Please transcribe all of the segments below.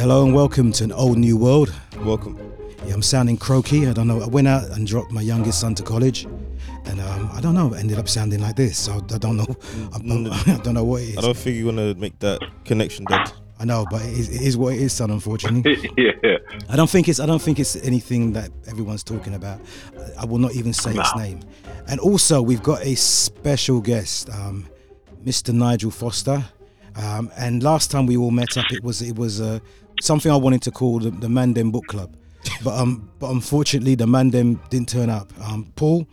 Hello and welcome to an old new world. Welcome. Yeah, I'm sounding croaky. I don't know. I went out and dropped my youngest son to college, and um, I don't know. Ended up sounding like this. So I don't know. I, I, I don't know what it is. I don't think you're gonna make that connection dead. I know, but it is, it is what it is, son. Unfortunately, yeah. I don't think it's. I don't think it's anything that everyone's talking about. I will not even say its name. And also, we've got a special guest, um, Mr. Nigel Foster. Um, and last time we all met up, it was it was uh, something I wanted to call the, the Mandem Book Club, but um, but unfortunately, the Mandem didn't turn up. Um, Paul,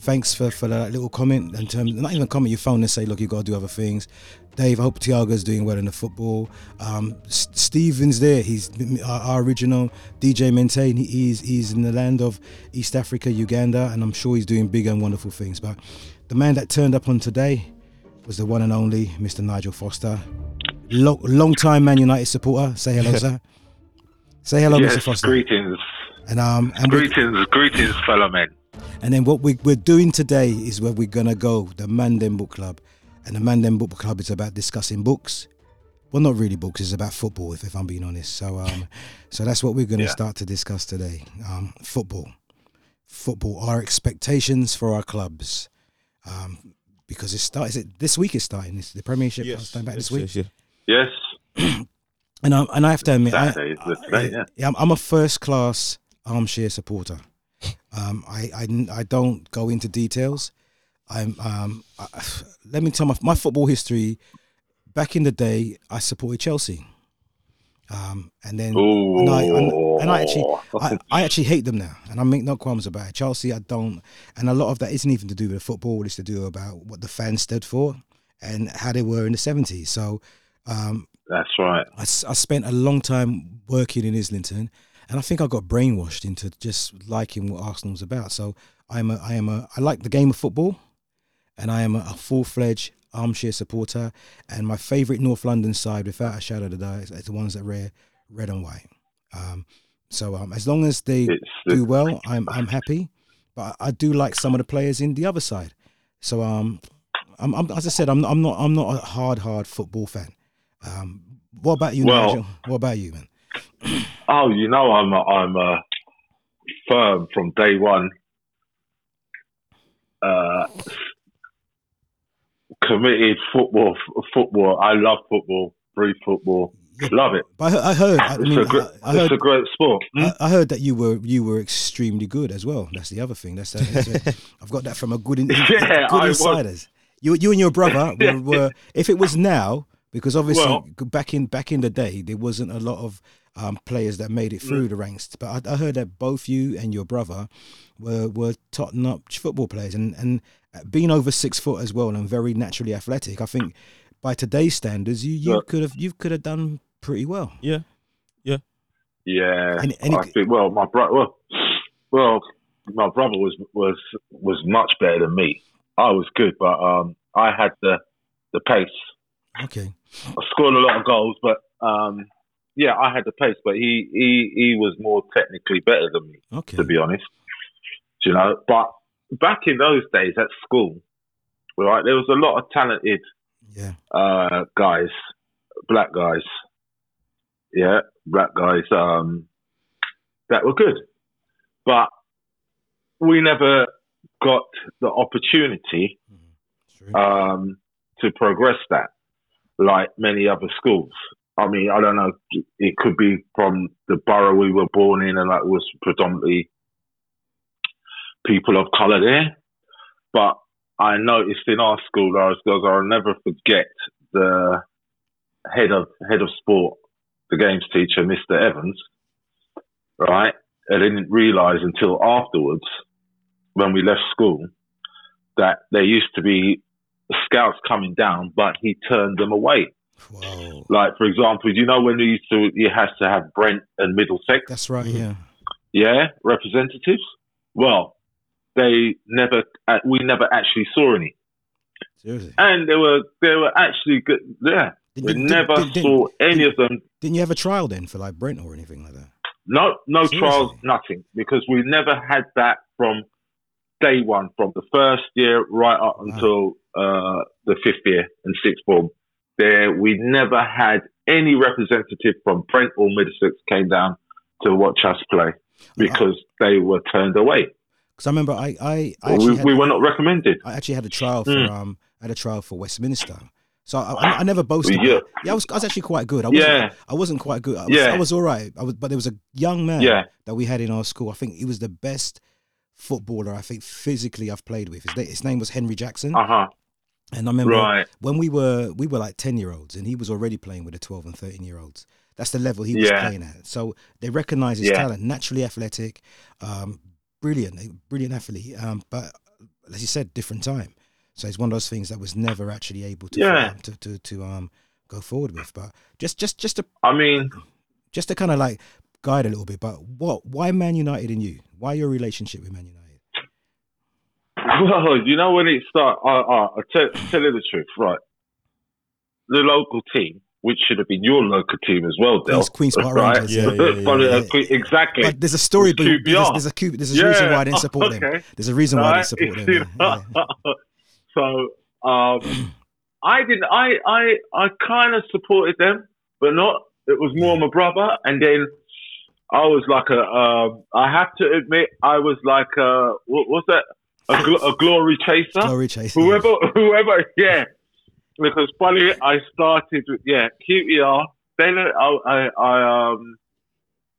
thanks for, for that little comment. In terms, not even comment, you phone and say, look, you got to do other things. Dave, I hope Tiago's doing well in the football. Um, S- Stephen's there. He's our, our original DJ Maintain. He, he's he's in the land of East Africa, Uganda, and I'm sure he's doing big and wonderful things. But the man that turned up on today was the one and only Mr. Nigel Foster, long, long time Man United supporter. Say hello, sir. Say hello, yes, Mr. Foster. greetings. And um, and Greetings, greetings, fellow men. and then what we, we're doing today is where we're gonna go, the Mandem Book Club. And the Mandem Book Club is about discussing books. Well, not really books, it's about football, if, if I'm being honest. So um so that's what we're gonna Yeah. start to discuss today. Um football. Football, our expectations for our clubs. Um because it starts it this week is starting. It's the premiership Yes. starting back yes, this week. yes, yes. Yes, And I, and I have to admit, I, Saturday the today, yeah. I'm, I'm a first class armchair supporter. Um, I, I, I don't go into details. I'm um, I, let me tell my my football history. Back in the day, I supported Chelsea. Um, and then and I, and, and I actually I, I actually hate them now, and I make no qualms about it. Chelsea, I don't, and a lot of that isn't even to do with football. It's to do about what the fans stood for and how they were in the seventies. So um, That's right. I, I spent a long time working in Islington, and I think I got brainwashed into just liking what Arsenal was about. So I'm a, I am a, I like the game of football, and I am a, a full fledged armchair supporter. And my favourite North London side, without a shadow of a doubt, is, is the ones that wear red and white. Um, so um, as long as they It's do well, I'm I'm happy. But I, I do like some of the players in the other side. So um, I'm, I'm as I said, I'm I'm not I'm not a hard hard football fan. Um, what about you, Well- Nigel? What about you, man? Oh, you know, I'm a, I'm a firm from day one. Uh, committed football, f- football. I love football, breathe football, Yeah. love it. But I, heard- I. I It's mean, a great, I, heard. it's a great sport. Hmm? I, I heard that you were you were extremely good as well. That's the other thing. That's, that's a, I've got that from a good in, Yeah, good I was- insiders. You you and your brother were, were if it was now because obviously Well- back in back in the day there wasn't a lot of um, players that made it through Mm. the ranks. But I, I heard that both you and your brother were were top notch football players and and being over six foot as well and very naturally athletic. I think by today's standards you you Yeah. could have you could have done pretty well. Yeah. Yeah, And- and I it- think. Well, my brother. Well, well, my brother was was was much better than me. I was good, but um, I had the the pace. Okay. I scored a lot of goals, but um, yeah, I had the pace. But he he he was more technically better than me, Okay. to be honest. Do you know? But back in those days at school, right, there was a lot of talented Yeah. uh, guys, black guys, yeah, black guys um, that were good, but we never got the opportunity True. um, to progress that like many other schools. I mean, I don't know. It could be from the borough we were born in, and that was predominantly people of colour there. But I noticed in our school, I was, because I'll never forget the head of head of sport, the games teacher, Mr. Evans. Right, I didn't realise until afterwards, when we left school, that there used to be scouts coming down, but he turned them away. Whoa. Like for example, you know when you used to, you had to have Brent and Middlesex, That's right. Yeah. yeah, representatives. Well, they never, uh, we never actually saw any, Seriously. and they were they were actually good. Yeah, we Didn't- never didn't- didn't- saw any of them. Didn't you have a trial then for like Brent or anything like that? No, no Seriously? trials, nothing, because we never had that from day one, from the first year right up until uh, the fifth year and sixth form. There, we never had any representative from Brent or Middlesex came down to watch us play because they were turned away. Because I remember I I, I we, had, we were not recommended. I actually had a trial for Mm. um I had a trial for Westminster. So I, I, I never boasted. Yeah. yeah, I was I was actually quite good. I wasn't, Yeah. I wasn't quite good. I was, Yeah. I was all right. I was, but there was a young man Yeah. that we had in our school. I think he was the best footballer I think physically I've played with. His, na- his name was Henry Jackson, Uh huh. and I remember Right. when we were we were like ten year olds, and he was already playing with the twelve and thirteen year olds. That's the level he was Yeah. playing at. So they recognise his Yeah. talent, naturally athletic, um, brilliant, brilliant athlete. Um, but as you said, different time. So it's one of those things that was never actually able to Yeah. to, to to um go forward with. But just just just to I mean, just to kind of like guide a little bit. But what? Why Man United and you? Why your relationship with Man United? well, you know when it started, uh, uh, I'll tell, tell you the truth, right? The local team, which should have been your local team as well, Del. Queens, Queens Park right? Rangers. Yeah, yeah, yeah, But, uh, exactly. But there's a story. It's But there's, there's a there's a reason why I didn't support them. There's a reason why I didn't support them. so um, I didn't. I I I kind of supported them, but not. It was more my brother, and then I was like a. Um, I have to admit, I was like a. What was that? A, gl- a glory chaser. Glory chaser. whoever, whoever, yeah. Because funny, I started with yeah QPR. Then I, I, I um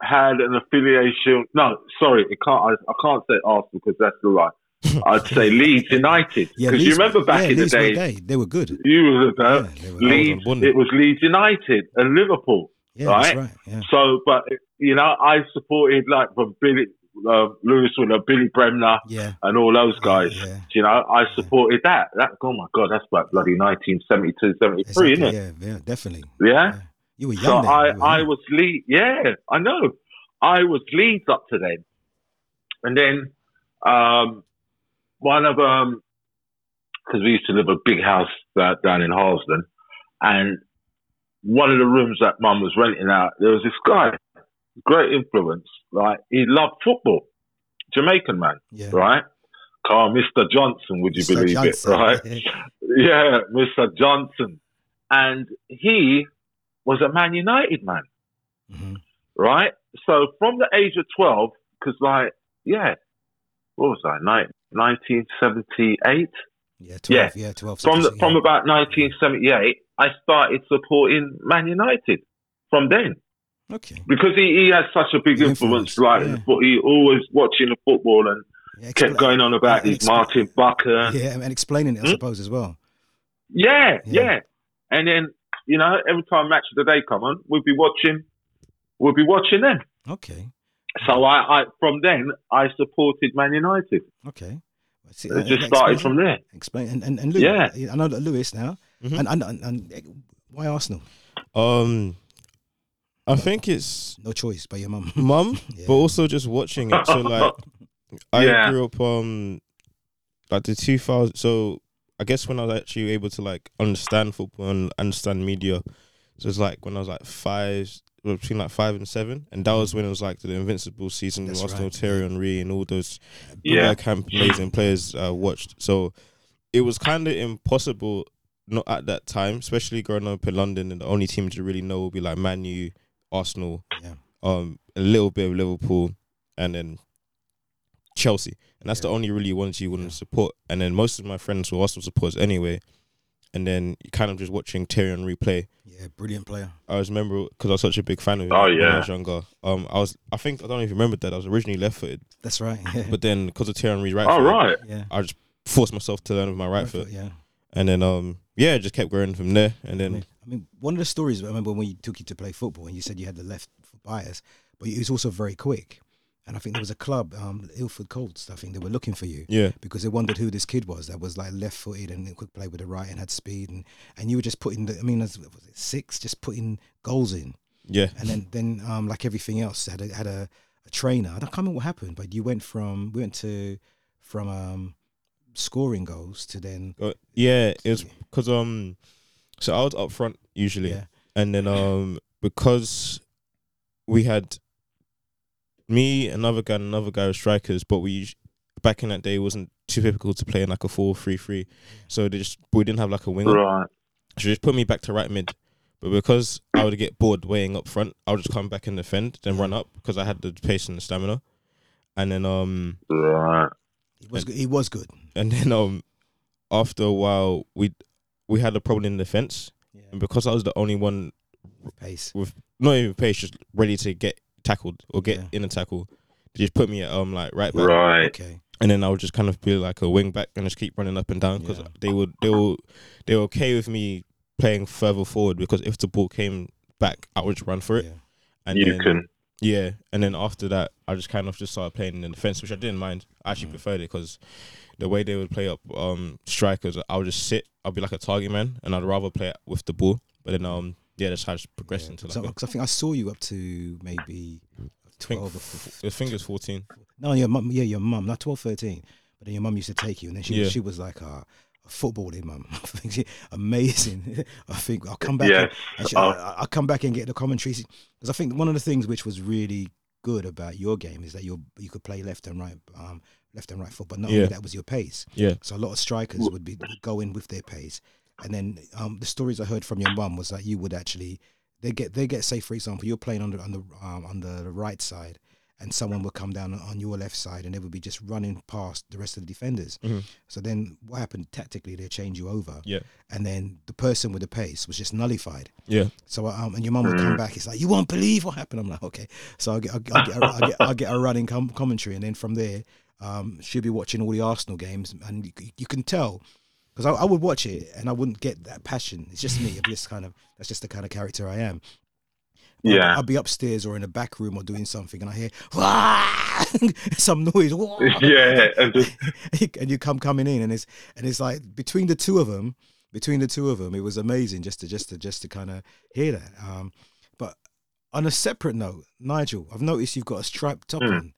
had an affiliation. No, sorry, it can't. I, I can't say Arsenal because that's the right. I'd say Leeds United Yeah, because you remember back yeah, in the Leeds were day, gay. They were good. you was Yeah, uh, they were, Leeds. Won. It was Leeds United and Liverpool. yeah that's right? right. Yeah. So, but you know, I supported like the Billy uh, Lewis with uh, Billy Bremner Yeah. and all those guys. Yeah. You know, I supported that. That oh my god, that's like bloody 1972, 73, Exactly. isn't it? Yeah. Yeah. Definitely. Yeah. You were young. So then. I, You were I young. was lead. Yeah, I know. I was Leeds up to then, and then um, one of um, because we used to live a big house uh, down in Harlesden, and one of the rooms that Mum was renting out, there was this guy, great influence. Like he loved football, Jamaican man, Yeah. right? Called Mr. Johnson, would you Mr. believe Johnson. it? Right? Yeah, Mr. Johnson. And he was a Man United man, Mhm. right? So from the age of 12, because, like, yeah, what was I, Nin- 1978? Yeah. 12. Yeah. 12. From, the, from about 1978, I started supporting Man United from then. Okay. Because he, he had such a big The influence, influence, like, yeah. in the- he always watching the football and Yeah, kept going on about yeah, his expla- Martin Buchan. Yeah, and explaining it, I Hmm? suppose, as well. Yeah, Yeah. yeah, And then you know, every time Match of the Day come on, we'll be watching. We'll be watching them. Okay. So I, I from then I supported Man United. Okay. See, It just started explain- from there. Explain and and, and Lewis, Yeah. I know that Lewis now, Mhm. and, and and and why Arsenal? Um, I think it's No choice, by your mum. mum, Yeah. but also just watching it. So like, I Yeah. grew up um, like the two thousand. So I guess when I was actually able to like understand football and understand media, so it's like when I was like five, between like five and seven, and that was when it was like the Invincible season, That's with Arsenal, right, Thierry Henry, and all those Yeah. camp amazing players uh, watched. So it was kind of impossible not at that time, especially growing up in London, and the only team you really know would be like Man U, Arsenal, Yeah. um, a little bit of Liverpool, and then Chelsea, and that's the only really ones you wouldn't Yeah. support. And then most of my friends were Arsenal supporters anyway, and then you kind of just watching Thierry Henry play. Yeah, brilliant player. I was remember because I was such a big fan of him Oh, when I yeah. was younger. Um, I was I think I don't even remember that I was originally left footed, That's right. Yeah. but then because of Thierry Henry's right All foot, right. yeah. I just forced myself to learn with my right Right foot, foot, Yeah. and then um yeah, it just kept growing from there, and then mean, I mean, one of the stories I remember when you took you to play football, and you said you had the left foot bias, but you was also very quick. And I think there was a club, um, Ilford Colts. I think they were looking for you yeah, because they wondered who this kid was that was like left-footed and could play with the right and had speed, and and you were just putting the, I mean, was it six, just putting goals in, yeah, and then then um, like everything else, had a, had a, a trainer. I don't can't remember what happened, but you went from we went to from um, scoring goals to then Uh, yeah. It was because um, so I was up front usually, yeah and then um because we had me, another guy, another guy were strikers, but we back in that day it wasn't too typical to play in like a four three three, so they just we didn't have like a winger. Right. So just put me back to right mid. But because I would get bored waiting up front, I would just come back and defend, then run up because I had the pace and the stamina. And then um Right. He was good. He was good. and then um after a while we we had a problem in defense, Yeah. and because I was the only one Pace. with not even pace, just ready to get tackled or get Yeah. in a tackle, they just put me at um like right back. Right. Okay. and then I would just kind of be like a wing back and just keep running up and down because Yeah. they would they were they were okay with me playing further forward because if the ball came back, I would just run for it. Yeah. And You then, can. Yeah, and then after that, I just kind of just started playing in the defense, which I didn't mind. I actually Mm. preferred it because the way they would play up um strikers, I would just sit. I'd be like a target man, and I'd rather play with the ball. But then um yeah, that's how I just progressed Yeah. into like. So- 'cause I think I saw you up to maybe twelve. Or f- I think it was fourteen. No, your mum, yeah, your mum, not 12, 13. But then your mum used to take you, and then she Yeah. was, she was like a, a footballing mum. I think Amazing. I think I'll come back. Yes. And, and she, Oh. I, I'll come back and get the commentary because I think one of the things which was really good about your game is that you you could play left and right, um, left and right foot, but not Yeah. only that was your pace. Yeah, So a lot of strikers would be would go in with their pace, and then um, the stories I heard from your mum was that you would actually they get they get say for example you're playing on the on the um, on the right side, and someone will come down on your left side, and they would be just running past the rest of the defenders. Mhm. So then what happened tactically? They change you over, yeah, and then the person with the pace was just nullified. yeah. So um, and your mum would come back. It's like you won't believe what happened. I'm like, okay. So I get I get I get, a, I get, I get a running com- commentary, and then from there, um, she'll be watching all the Arsenal games, and you, you can tell because I, I would watch it and I wouldn't get that passion. It's just me. I'm just kind of that's just the kind of character I am. But I'd- Yeah. I'd, be upstairs or in a back room or doing something, and I hear "Wah!" some noise, "Wah!" Yeah. And just, and you come coming in, and it's and it's like between the two of them, between the two of them, it was amazing just to just to just to kind of hear that. Um, but on a separate note, Nigel, I've noticed you've got a striped top Hmm. on,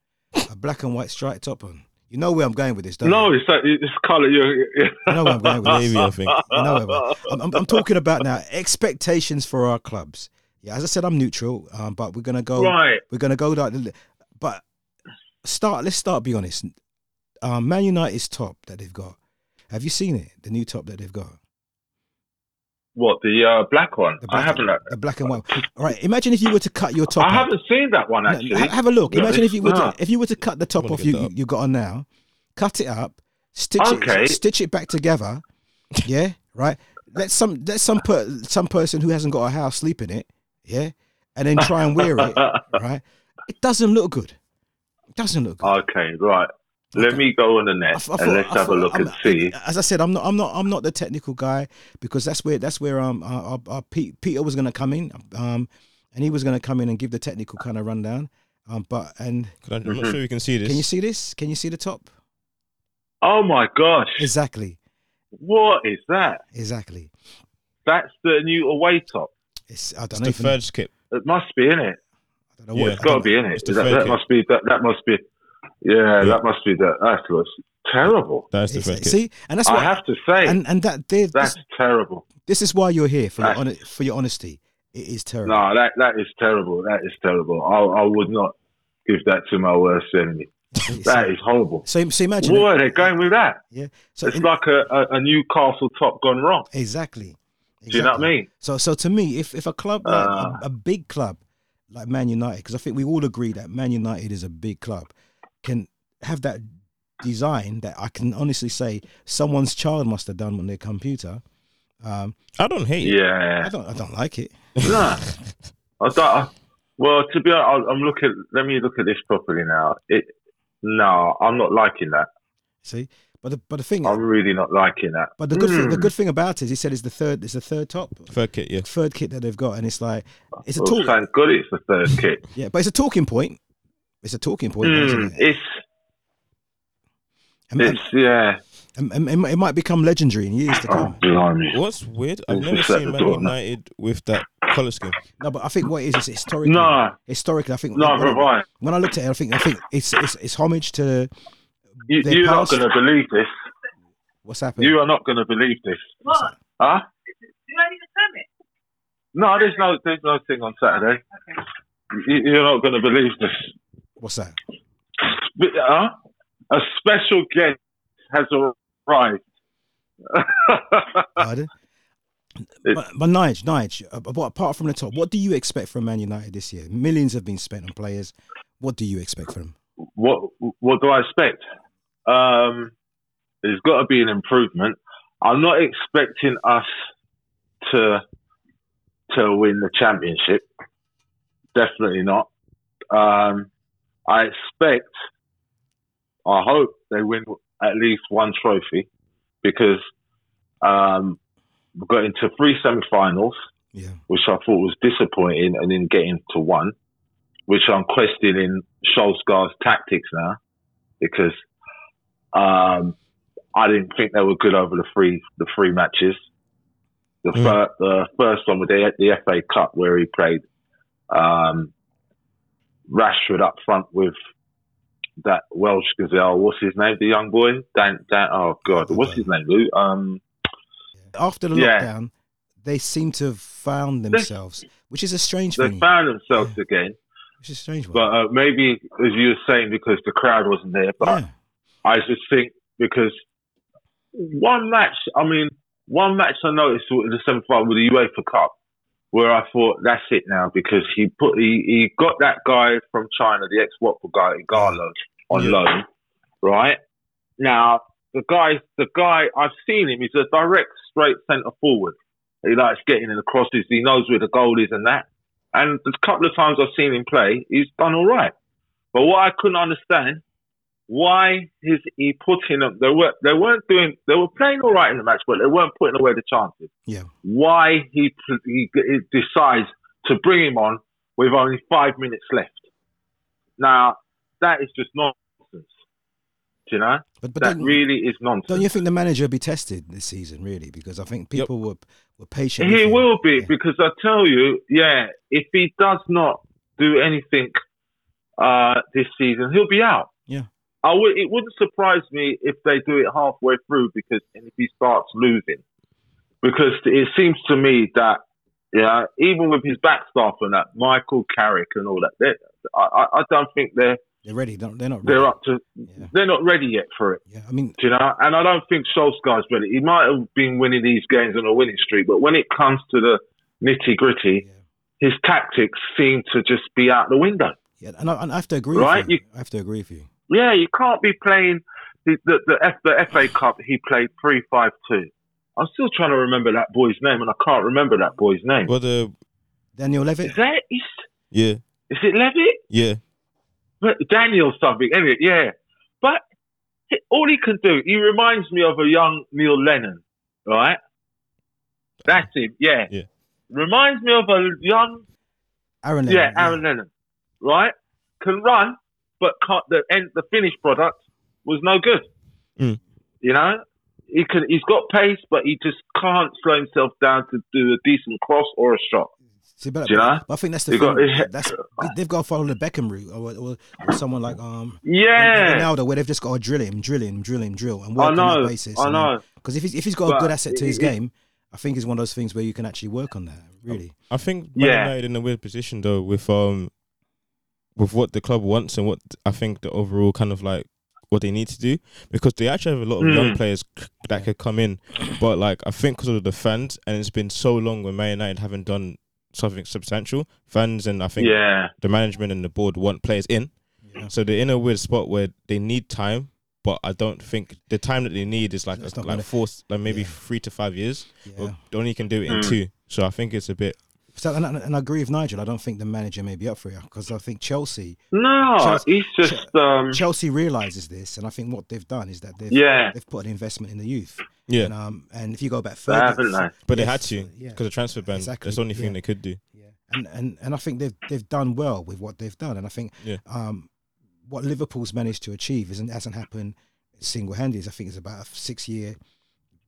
a black and white striped top on. You know where I'm going with this, don't no, you? it's like it's colour. You You know where I'm going with this. Navy, I think. You know where I'm, I'm, I'm, I'm talking about now expectations for our clubs. Yeah, as I said, I'm neutral, um, but we're gonna go. Right. We're gonna go like, but start. Let's start. Be honest. Um, Man United's top that they've got. Have you seen it? The new top that they've got. What the uh, black one? The I black, haven't. uh, The black and white. All right. Imagine if you were to cut your top. I off. haven't seen that one actually. ha- have a look. No, Imagine if you were to, if you were to cut the top off you that up. you got on now, cut it up, stitch Okay. it, stitch it back together. Yeah, right. Let some let some per, some person who hasn't got a house sleep in it. Yeah, and then try and wear it. Right. It doesn't look good. It doesn't look good. okay, right. Let me go on the net I th- I and let's I have a look I'm- and see. As I said, I'm not, I'm not, I'm not the technical guy because that's where, that's where um, our, our, our Pete, Peter was going to come in, um, and he was going to come in and give the technical kind of rundown. Um, but and Can I, I'm Mhm. not sure you can see this. can you see this? Can you see the top? Oh my gosh, Exactly, what is that? exactly. That's the new away top. It's I don't It's know. the third skip. It must be in it. I don't know Yeah. what, It's got to be in It's it. the That, third that must be. That, that must be. Yeah, Yeah. that must be that. That looks terrible. That's the It's- third kit. see, and that's what I have to say and and that there- that's this, terrible. this is why you're here for your That's- hon- for your honesty. It is terrible. No, that that is terrible. That is terrible. I I would not give that to my worst enemy. That is horrible. so, so imagine. Why are they going with that? Yeah. So It's in- like a, a, a Newcastle top gone wrong. exactly. Do you know what I mean? So, so to me, if if a club like Uh. a, a big club like Man United, because I think we all agree that Man United is a big club, can have that design that I can honestly say someone's child must have done on their computer. Um, I don't hate it. Yeah. I don't, I don't like it. no. I don't, I, well, to be honest, I'm looking. Let me look at this properly now. It. No, I'm not liking that. See, but the but the thing, I'm really not liking that. but the good thing, the Mm. good thing about it is he said it's the third, it's the third top, Third kit, yeah. third kit that they've got, and it's like it's a Well, talk, thank God it's the third kit. yeah, but it's a talking point. It's a talking point, isn't Mm, it? it's And- and- it's yeah. and- and- and it might become legendary in years to Oh come. blimey! What's weird? I've never seen Man door, man. United with that colour scheme. No, but I think what it is is historically. No, Historically, I think no, when, I, when I looked at it, I think I think it's it's, it's homage to You, their you're not going to believe this. what's happening. You are not going to believe this. What? Huh? You don't need a permit. No, there's no, there's no thing on Saturday. You, you're not going to believe this. What's that? But, Huh? A special guest has arrived. Pardon? It- but, but Nige, Nige, uh, but apart from the top, what do you expect from Man United this year? Millions have been spent on players. What do you expect from them? what what do I expect? Um, there's got to be an improvement. I'm not expecting us to to win the championship. Definitely not. Um, I expect, I hope they win at least one trophy because um, we got into three semi-finals Yeah, which I thought was disappointing, and then getting to one, which I'm questioning Solskjaer's tactics now because um, I didn't think they were good over the three the three matches. The, Mm. fir- the first one with the, the FA Cup where he played um, Rashford up front with that Welsh gazelle. What's his name? The young boy, Dan. Dan. Oh God, what's his name? Lou? Um, after the Yeah. lockdown, they seem to have found themselves, which is a strange thing. they thing. found themselves again. Which is a strange one. But uh, maybe, as you were saying, because the crowd wasn't there. But yeah, I just think because one match, I mean, one match I noticed in the semi final with the UEFA Cup, where I thought that's it now because he put he, he got that guy from China, the ex Watford guy, Ighalo, on Yeah. loan, right? Now the guy, the guy I've seen him. He's a direct, straight centre forward. He likes getting in the crosses. He knows where the goal is and that. And a couple of times I've seen him play, he's done all right. But what I couldn't understand, why is he putting them? They were they weren't doing. They were playing all right in the match, but they weren't putting away the chances. yeah. Why he, he, he decides to bring him on with only five minutes left? Now that is just nonsense. Do you know? But but that really is nonsense. don't you think the manager will be tested this season, really? Because I think people were were patient. He will be Yeah. because I tell you, yeah, if he does not do anything uh, this season, he'll be out. I would. It wouldn't surprise me if they do it halfway through because and if he starts losing, because it seems to me that yeah, even with his back staff and that Michael Carrick and all that, I, I, don't think they're They're ready. They're not ready. they're up to Yeah. they're not ready yet for it. Yeah, I mean, Do you know? And I don't think Solskjaer's ready. He might have been winning these games on a winning streak, but when it comes to the nitty gritty, yeah, his tactics seem to just be out the window. yeah. And I, and I have to agree. Right, With you. I have to agree with you. Yeah, you can't be playing the the, the, F, the FA Cup. He played three five two. I'm still trying to remember that boy's name, and I can't remember that boy's name. Well, the uh, Daniel Levitt. Is that is, yeah, is it Levitt? yeah, But Daniel something. Anyway, yeah. But all he can do, he reminds me of a young Neil Lennon, right? That's him. Yeah. Yeah. Reminds me of a young Aaron. Yeah, Lennon, Aaron Lennon, right? Can run, but can't, the end the finished product was no good. Mm. You know, he can. He's got pace, but he just can't slow himself down to do a decent cross or a shot. See, but, Do you know? but I think that's the thing. got- that's they've got to follow the Beckham route, or, or, or someone like um Yeah, Ronaldo, where they've just got to drill him, drill him, drill him, drill, and I work on that basis. I know. Because if he's, if he's got a good asset to his it- it- game, I think it's one of those things where you can actually work on that. Really. I think Man Yeah. United in a weird position though with um with what the club wants and what I think the overall kind of like what they need to do because they actually have a lot of young Mm. players that could come in, but like I think because of the fans and it's been so long when Man United haven't done something substantial, fans and I think yeah, the management and the board want players in, Yeah. so they're in a weird spot where they need time. But I don't think the time that they need is like It's not like gonna- four, like maybe Yeah. three to five years. Yeah. But only can do it in Mm. two. So I think it's a bit So, and, I- and I agree with Nigel. I don't think the manager may be up for it because I think Chelsea no, Chelsea- he's just um, Chelsea realizes this, and I think what they've done is that they've yeah, they've put an investment in the youth. yeah. And, um, and if you go back they further, haven't they? But they had to yeah. because of transfer ban. Exactly, That's the only thing yeah. they could do. Yeah, and and and I think they've they've done well with what they've done, and I think Yeah. um, what Liverpool's managed to achieve isn't hasn't happened single handed. I think it's about a six year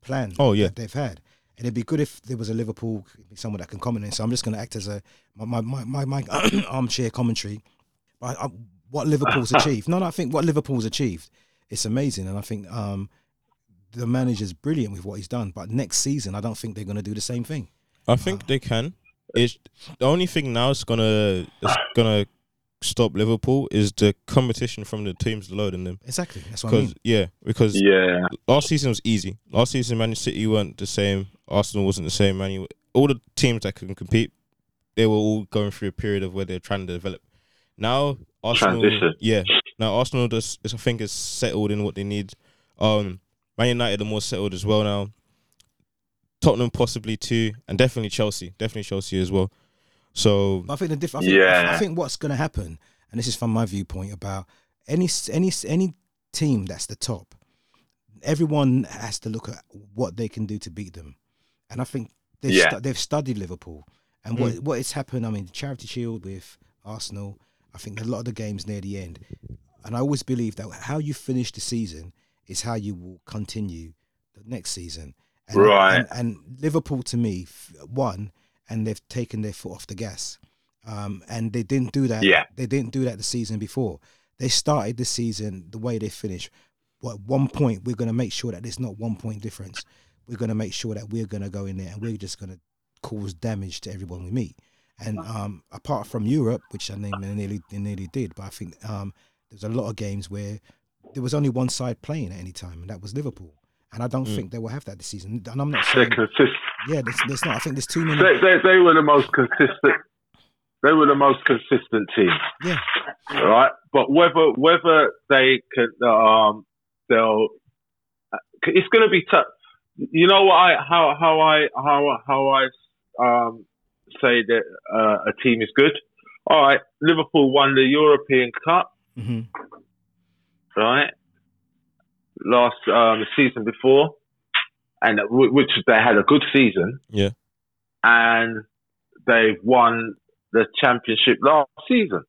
plan. Oh, yeah. that they've had, and it'd be good if there was a Liverpool someone that can comment it. So I'm just going to act as a my my my, my, armchair commentary. But I, what Liverpool's achieved? No, no, I think what Liverpool's achieved, it's amazing, and I think um, the manager's brilliant with what he's done. But next season, I don't think they're going to do the same thing. I think they can. It's the only thing now is gonna is gonna stop Liverpool is the competition from the teams loading them. Exactly, that's what I mean. Because yeah, because Yeah, last season was easy. Last season, Man City weren't the same. Arsenal wasn't the same. Man, U- all the teams that can compete, they were all going through a period of where they're trying to develop. Now Arsenal, Transition. yeah. Now Arsenal does. is I think is settled in what they need. Um, Man United are more settled as well now. Tottenham possibly too, and definitely Chelsea, definitely Chelsea as well. So But I think the diff- I think, Yeah. I think what's going to happen, and this is from my viewpoint about any any any team that's the top, everyone has to look at what they can do to beat them, and I think they've Yeah. stu- they've studied Liverpool and what mm. what has happened. I mean, the Charity Shield with Arsenal. I think a lot of the games near the end, and I always believe that how you finish the season is how you will continue the next season. And, Right. And, and Liverpool, to me, f- won, and they've taken their foot off the gas. Um, and they didn't do that. Yeah. They didn't do that the season before. They started the season the way they finished. At one point, we're going to make sure that there's not one point difference. We're going to make sure that we're going to go in there and we're just going to cause damage to everyone we meet. And um, apart from Europe, which I mean, they nearly they nearly did, but I think um, there's a lot of games where there was only one side playing at any time, and that was Liverpool. And I don't think they will have that this season. And I'm not They're saying, consistent. yeah, there's, there's not. I think there's too many. They, they, they were the most consistent. They were the most consistent team, Yeah, right? But whether whether they can, um, they'll. It's going to be tough. You know what I how how I how how I um say that uh, a team is good. All right, Liverpool won the European Cup, hmm right? Last um, season before, and which they had a good season. Yeah. and they've won the championship last season.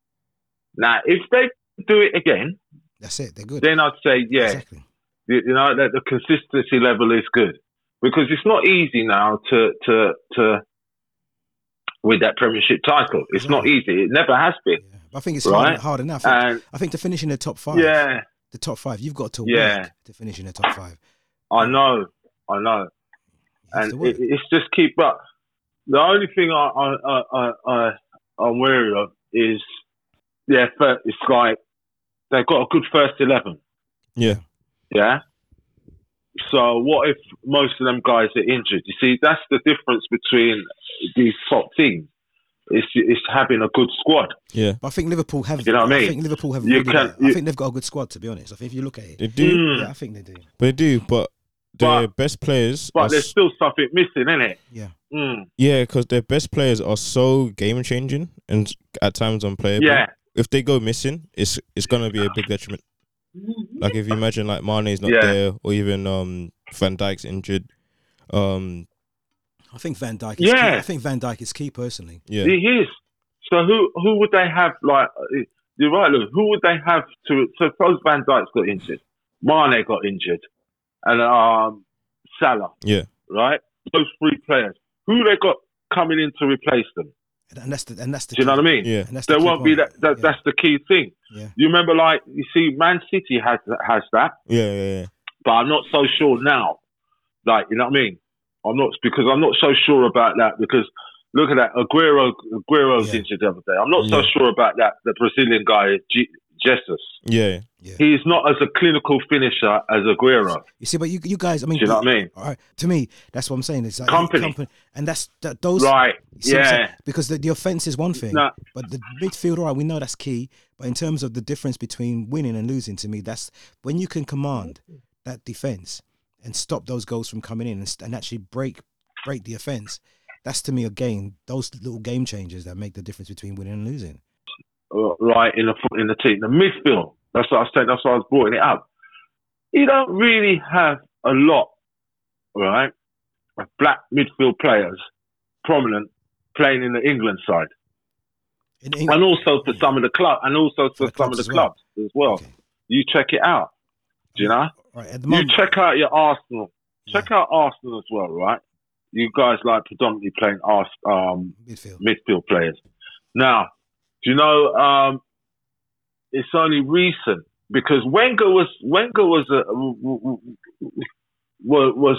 Now, if they do it again, that's it. They're good. then I'd say, yeah, exactly. you, you know, that the consistency level is good because it's not easy now to to to win that Premiership title. It's not easy. It never has been. Yeah. I think it's Right. hard, hard enough. And I think to finish in the top five, yeah, the top five, you've got to Yeah. work to finish in the top five. I know, I know. And it, it's just keep up. The only thing I I I, I, I I'm wary of is yeah, fir- it's like they've got a good first eleven, yeah, yeah. So what if most of them guys are injured? You see, that's the difference between these top teams. It's it's having a good squad. yeah. But I think Liverpool have. You know what I mean? I think Liverpool have. You really can- got- I think they've got a good squad. To be honest, I think if you look at it, They do, Mm. yeah, I think they do. but they do. But their But- best players, are But there's still something missing, isn't it? Yeah. Mm. yeah, because their best players are so game changing and at times unplayable. Yeah. If they go missing, it's it's gonna be a big detriment. Like if you imagine like Mane's not Yeah. there, or even um Van Dijk's injured. Um, I think Van Dijk. Is Yeah. key. I think Van Dijk is key personally. yeah, He is. So who who would they have? Like uh, you're right, Lou. Who would they have to? Suppose Van Dijk's got injured, Mane got injured, and um, Salah. Yeah. Right. Those three players. Who they got coming in to replace them? And that's the and that's the. Do you know what I mean? yeah, And that's the There key won't be that. that Yeah. That's the key thing. Yeah. You remember, like you see, Man City has has that, yeah, yeah, yeah. but I'm not so sure now. Like you know what I mean? I'm not because I'm not so sure about that because look at that Aguero Aguero's Yeah. injured the other day. I'm not so sure about that the Brazilian guy G- Jesus. yeah. yeah. He's not as a clinical finisher as Aguero. You see, but you you guys, I mean, Do you know what I mean? All right, to me, that's what I'm saying. It's like Kompany. and that's that, those. Right? you see what I'm saying? Yeah. because the, the offense is one thing, No. but the midfield, all right, we know that's key. But in terms of the difference between winning and losing, to me, that's when you can command that defense and stop those goals from coming in and, and actually break break the offense. That's to me again those little game changers that make the difference between winning and losing. uh, right in the in the team. The midfield. That's what I was saying. That's why I was brought it up. You don't really have a lot, right, of black midfield players prominent playing in the England side, In and also for some of the club, and also for, For some of clubs the as well. clubs as well. Okay. You check it out. Do you know? Right at the You check out your Arsenal. Check out Arsenal as well, right? You guys like predominantly playing Ars- um, midfield. midfield players. Now, do you know um, it's only recent because Wenger was Wenger was a, was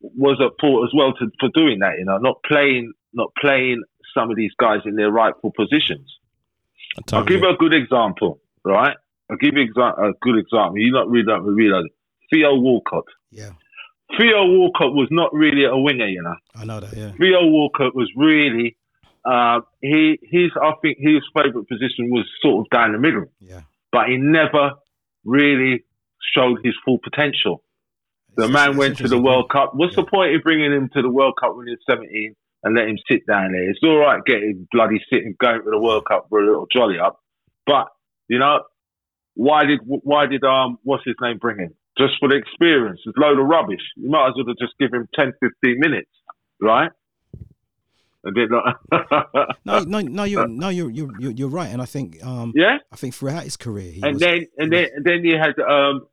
was at fault as well to, for doing that. You know, not playing not playing some of these guys in their rightful positions. I'll give you a good example, right? I'll give you exa- a good example. You not really don't realize it. Theo Walcott. Yeah, Theo Walcott was not really a winger, you know. I know that. Yeah. Theo Walcott was really uh, he his I think his favourite position was sort of down the middle, Yeah. but he never really showed his full potential. The It's- man it's went to the. World Cup. What's Yeah. the point of bringing him to the World Cup when he's 17 and let him sit down there? It's all right getting bloody sitting going to the World Cup for a little jolly up, but you know why did why did um what's his name bring him? Just for the experience. It's a load of rubbish. You might as well have just give him 10, 15 minutes, right? A bit like No, no, no. You're no, you're you're you're, you're right, and I think um, yeah. I think throughout his career, he and was, then and then and then you had um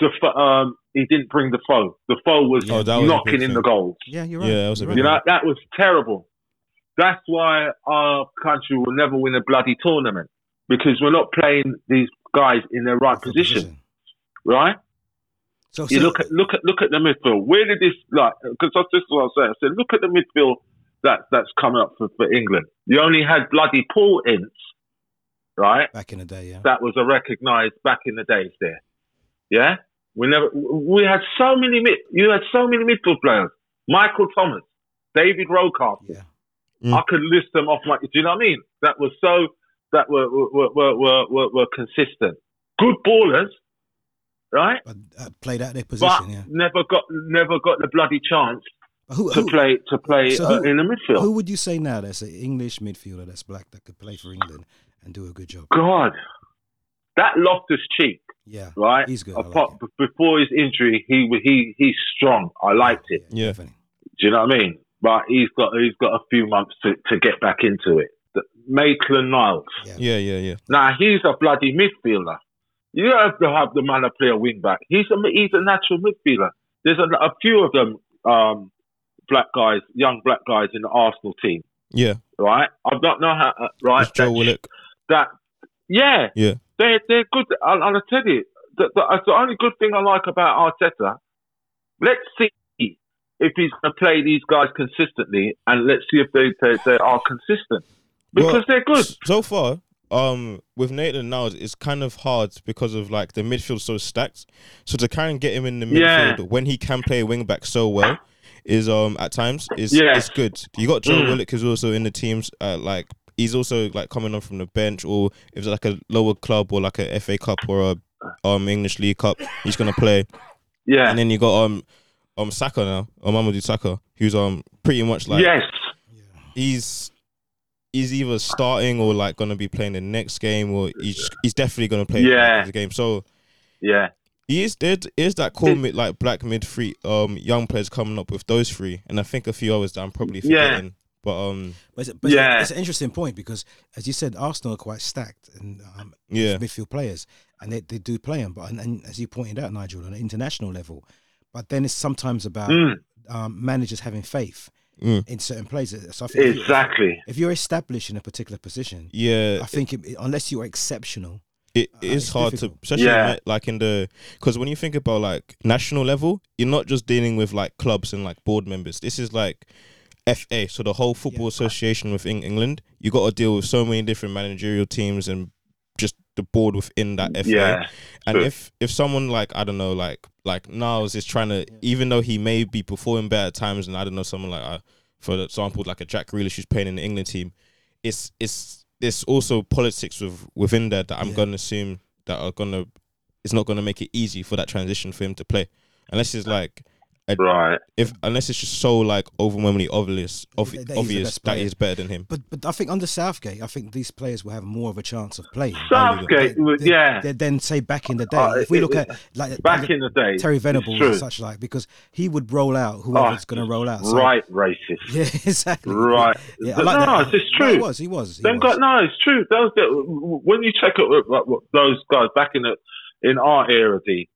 the um he didn't bring the foe. The foe was Oh, that was knocking in thing. the goals. yeah, you're right. Yeah, that was a you're big You right. know that was terrible. That's why our country will never win a bloody tournament because we're not playing these guys in their right That's the position, right? So, You so- look at look at look at the midfield. Where did this like? Because that's just what I was saying. I said, look at the midfield that that's coming up for, for England. You only had bloody Paul Ince, right? back in the day, yeah. that was a recognised back in the days there. Yeah, we never we had so many mid, you had so many midfield players. Michael Thomas, David Rocastle. Yeah. Mm. I could list them off my. Do you know what I mean? That was so that were were were were, were, were consistent, good ballers, right? But uh, played out their But position, yeah. never got never got the bloody chance But who, to who, play to play so uh, in the midfield. who would you say now that's an English midfielder that's black that could play for England and do a good job? God, that Loftus Cheek, Yeah, right? he's good. I like Apart, b- before his injury, he he he's strong. I liked it. Yeah. definitely. Do you know what I mean? But he's got he's got a few months to, to get back into it. Maitland Niles. Yeah. Yeah, yeah, yeah. Now he's a bloody midfielder. You have to have the man to play a wing back. He's a he's a natural midfielder. There's a, a few of them, um, black guys, young black guys in the Arsenal team, Yeah. right? I don't know how, uh, right? It's Joe that, Willock. that, yeah, Yeah. they're they're good. I'll, I'll tell you, the, the, that's the only good thing I like about Arteta. Let's see if he's going to play these guys consistently, and let's see if they they, they are consistent because Well, they're good. So far, um, with Nathan now, it's kind of hard because of like the midfield so stacked. So to kind of get him in the midfield Yeah. when he can play wing back so well is um at times is Yeah. is good. You got Joe Mm. Willock who's also in the teams. Uh, like he's also like coming on from the bench, or if it's like a lower club or like a FA Cup or a um English League Cup, he's gonna play. Yeah. And then you got um um Saka now, um Mamadou Saka, who's um pretty much like yes. he's he's either starting or like gonna be playing the next game, or he's he's definitely gonna play Yeah. the game. So Yeah. he is there is that cool mid like black mid three um young players coming up with those three, and I think a few others that I'm probably Yeah. forgetting. But um But, it's, but Yeah. it's an interesting point because, as you said, Arsenal are quite stacked and um, Yeah. midfield players, and they, they do play them. But and, and as you pointed out, Nigel, on an international level, but then it's sometimes about Mm, um, managers having faith Mm. in certain places. So I think if you- exactly. If you're established in a particular position, yeah, I think it, unless you're exceptional, it Uh, is it's hard difficult. to, especially Yeah. like in the because when you think about like national level, you're not just dealing with like clubs and like board members. This is like FA, so the whole football Yeah. association within England. You got to deal with so many different managerial teams and just the board within that FA. Yeah. And True. if if someone like I don't know, like like Niles is trying to, even though he may be performing better at times, and I don't know, someone like uh, for example, like a Jack Grealish who's playing in the England team, it's it's there's also politics with within there that I'm Yeah. gonna assume that are gonna it's not gonna make it easy for that transition for him to play, unless it's like Right. if unless it's just so like overwhelmingly obvious ob- That he's obvious best that he's better than him. but but I think under Southgate, I think these players will have more of a chance of playing. Southgate, was- Than- yeah. than- than say back in the day. Uh, if we it- look it- at like Back like in the day, Terry it's Venables and such like, because he would roll out whoever's Oh, going to roll out. So- right racist. Yeah, exactly. Right. Yeah, I like no, that. it's No, true. he was. He was. He Them was. guys, no, it's true. Those when you check up what- what those guys back in the in our era, D.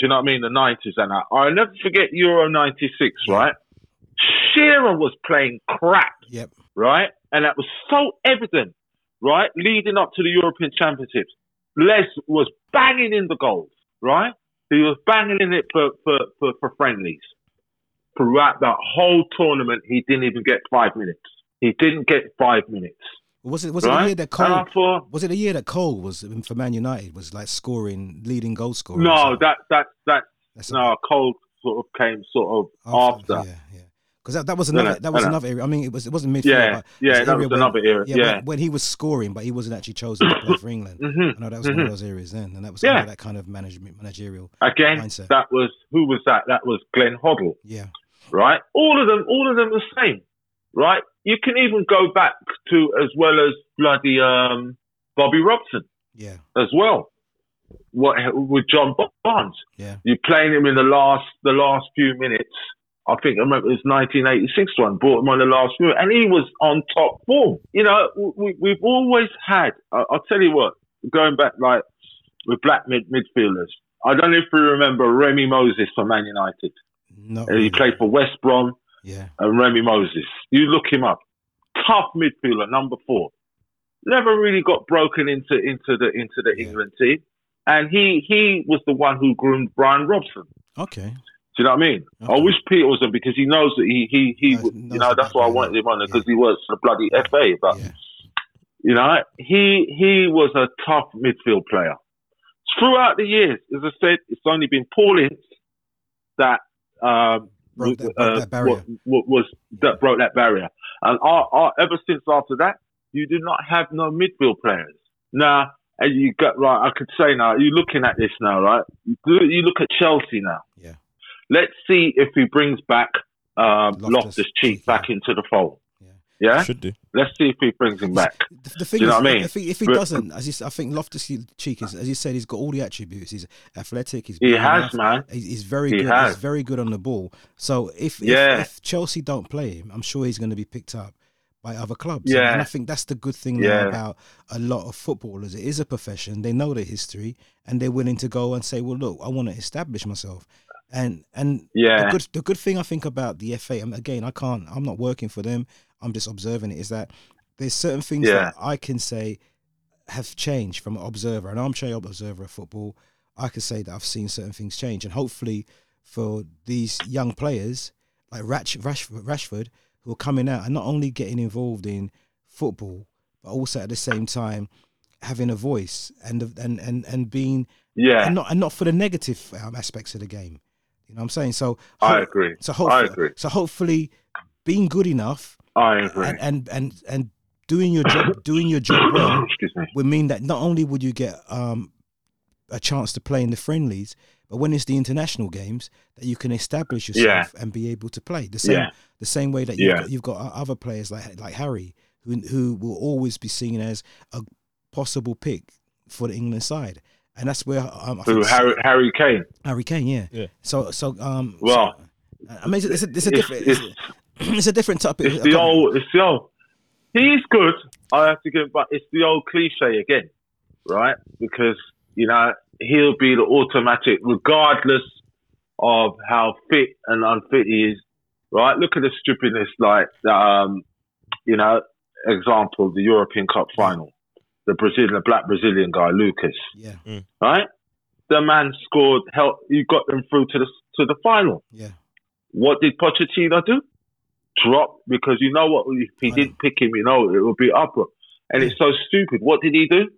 Do you know what I mean? The nineties and that. I'll never forget Euro '96. Right, Shearer was playing crap. Yep. Right, and that was so evident. Right, leading up to the European Championships, Les was banging in the goals. Right, he was banging in it for for for, for friendlies. Throughout that whole tournament, he didn't even get five minutes. He didn't get five minutes. Was it? Was it right? the year that Cole? thought, Was it the year that Cole was for Man United? Was like scoring, leading goal scorer. no, that that that That's a- no, Cole sort of came sort of after. Yeah, yeah. Because that, that was another no, that was no, no. another area. I mean, it was it wasn't midfield. Yeah, but yeah, that was another era. Yeah, Yeah. When, when he was scoring, but he wasn't actually chosen to play for England. hmm I know that was one Mhm. of those areas then, and that was Yeah. that kind of management managerial. Again, Mindset. that was who was that? That was Glenn Hoddle, Yeah, right? All of them, all of them the same, right? You can even go back to as well as bloody um, Bobby Robson yeah, as well. What with John Barnes? yeah, You playing him in the last the last few minutes. I think I remember it was 1986 one. Brought him on the last few, and he was on top form. You know, we, we've always had. I, I'll tell you what. Going back like with black mid midfielders. I don't know if you remember Remi Moses from Man United. no, He played for West Brom Yeah, and Remi Moses. You look him up. Tough midfielder, number four. Never really got broken into into the into the Yeah. England team. And he he was the one who groomed Brian Robson. okay, Do you know what I mean? I wish Peter was on because he knows that he he he Knows- you know that's why I wanted him on yeah. because he works for the bloody FA. But yeah, you know he he was a tough midfield player. Throughout the years, as I said, it's only been Paul Ince that um, Broke that- uh, broke that barrier. wa- wa- was that broke that barrier. And our, our, ever since after that, you do not have no midfield players. Now, and you got right. I could say now, you're looking at this now, right? You, look at Chelsea now. Yeah. Let's see if he brings back um, Loftus-Cheek, Loftus Cheek back into the fold. Yeah. Yeah. Should do. Let's see if he brings him back. The, the thing Do you is, know what I mean? if he, if he But- doesn't, as you, s- I think Loftus Cheek is, as you said, he's got all the attributes. He's athletic. He's He has, enough, man. He's, he's very He good. has. He's very good on the ball. So if, Yeah. if if Chelsea don't play him, I'm sure he's going to be picked up by other clubs. Yeah. and I think that's the good thing Yeah. about a lot of footballers. It is a profession. They know their history, and they're willing to go and say, "Well, look, I want to establish myself." And and Yeah. the good the good thing I think about the FA, and again, I can't. I'm not working for them. I'm just observing it. Is that there's certain things Yeah. that I can say have changed from an observer, an armchair observer of football. I can say that I've seen certain things change, and hopefully for these young players like Rash, Rashford, Rashford, who are coming out and not only getting involved in football, but also at the same time having a voice and and and and being Yeah. and not and not for the negative um, aspects of the game. You know what I'm saying? So I ho- agree. So I hopefully, agree. so hopefully, being good enough I agree. and and and, and doing your job doing your job well would mean that not only would you get um, a chance to play in the friendlies, but when it's the international games, that you can establish yourself and be able to play the same Yeah. the same way that you've, Yeah. got, you've got other players like like Harry, who who will always be seen as a possible pick for the England side, and that's where um, I Who think Harry, Harry Kane? Harry Kane, yeah. Yeah. So so um. Well, so, I mean, it's, it's, a, it's a it's- different. it's- It's, it's a different topic. It's the old. It's the old. He's good. I have to give, but it's the old cliche again, right? Because you know he'll be the automatic, regardless of how fit and unfit he is. Right? Look at the stupidness, like um, you know, example, the European Cup final, the Brazilian, the black Brazilian guy, Lucas. Yeah, Right? The man scored. Help! You got them through to the to the final. yeah, What did Pochettino do? Drop because you know what? If he didn't pick him, you know it would be upper. And it's so stupid. What did he do?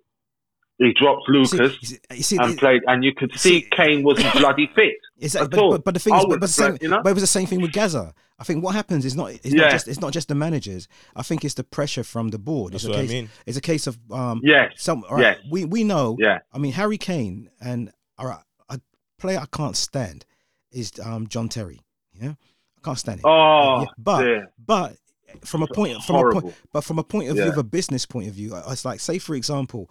He dropped Lucas See, you see, and it- played, and you could see see- Kane wasn't bloody fit. It's at but, all. but, but the thing I is, but, but, the same, play, you know? but it was the same thing with Gazza. I think what happens is not it's Yeah. not just it's not just the managers. I think it's the pressure from the board. That's it's a what I case, mean. It's a case of um Yes, some all right, Yes. we we know yeah, I mean Harry Kane and all right a player I can't stand is um John Terry. Yeah, I can't stand it. Oh, Yeah, but dear. but from a point from a point but from a point of view of a business point of view, it's like say for example,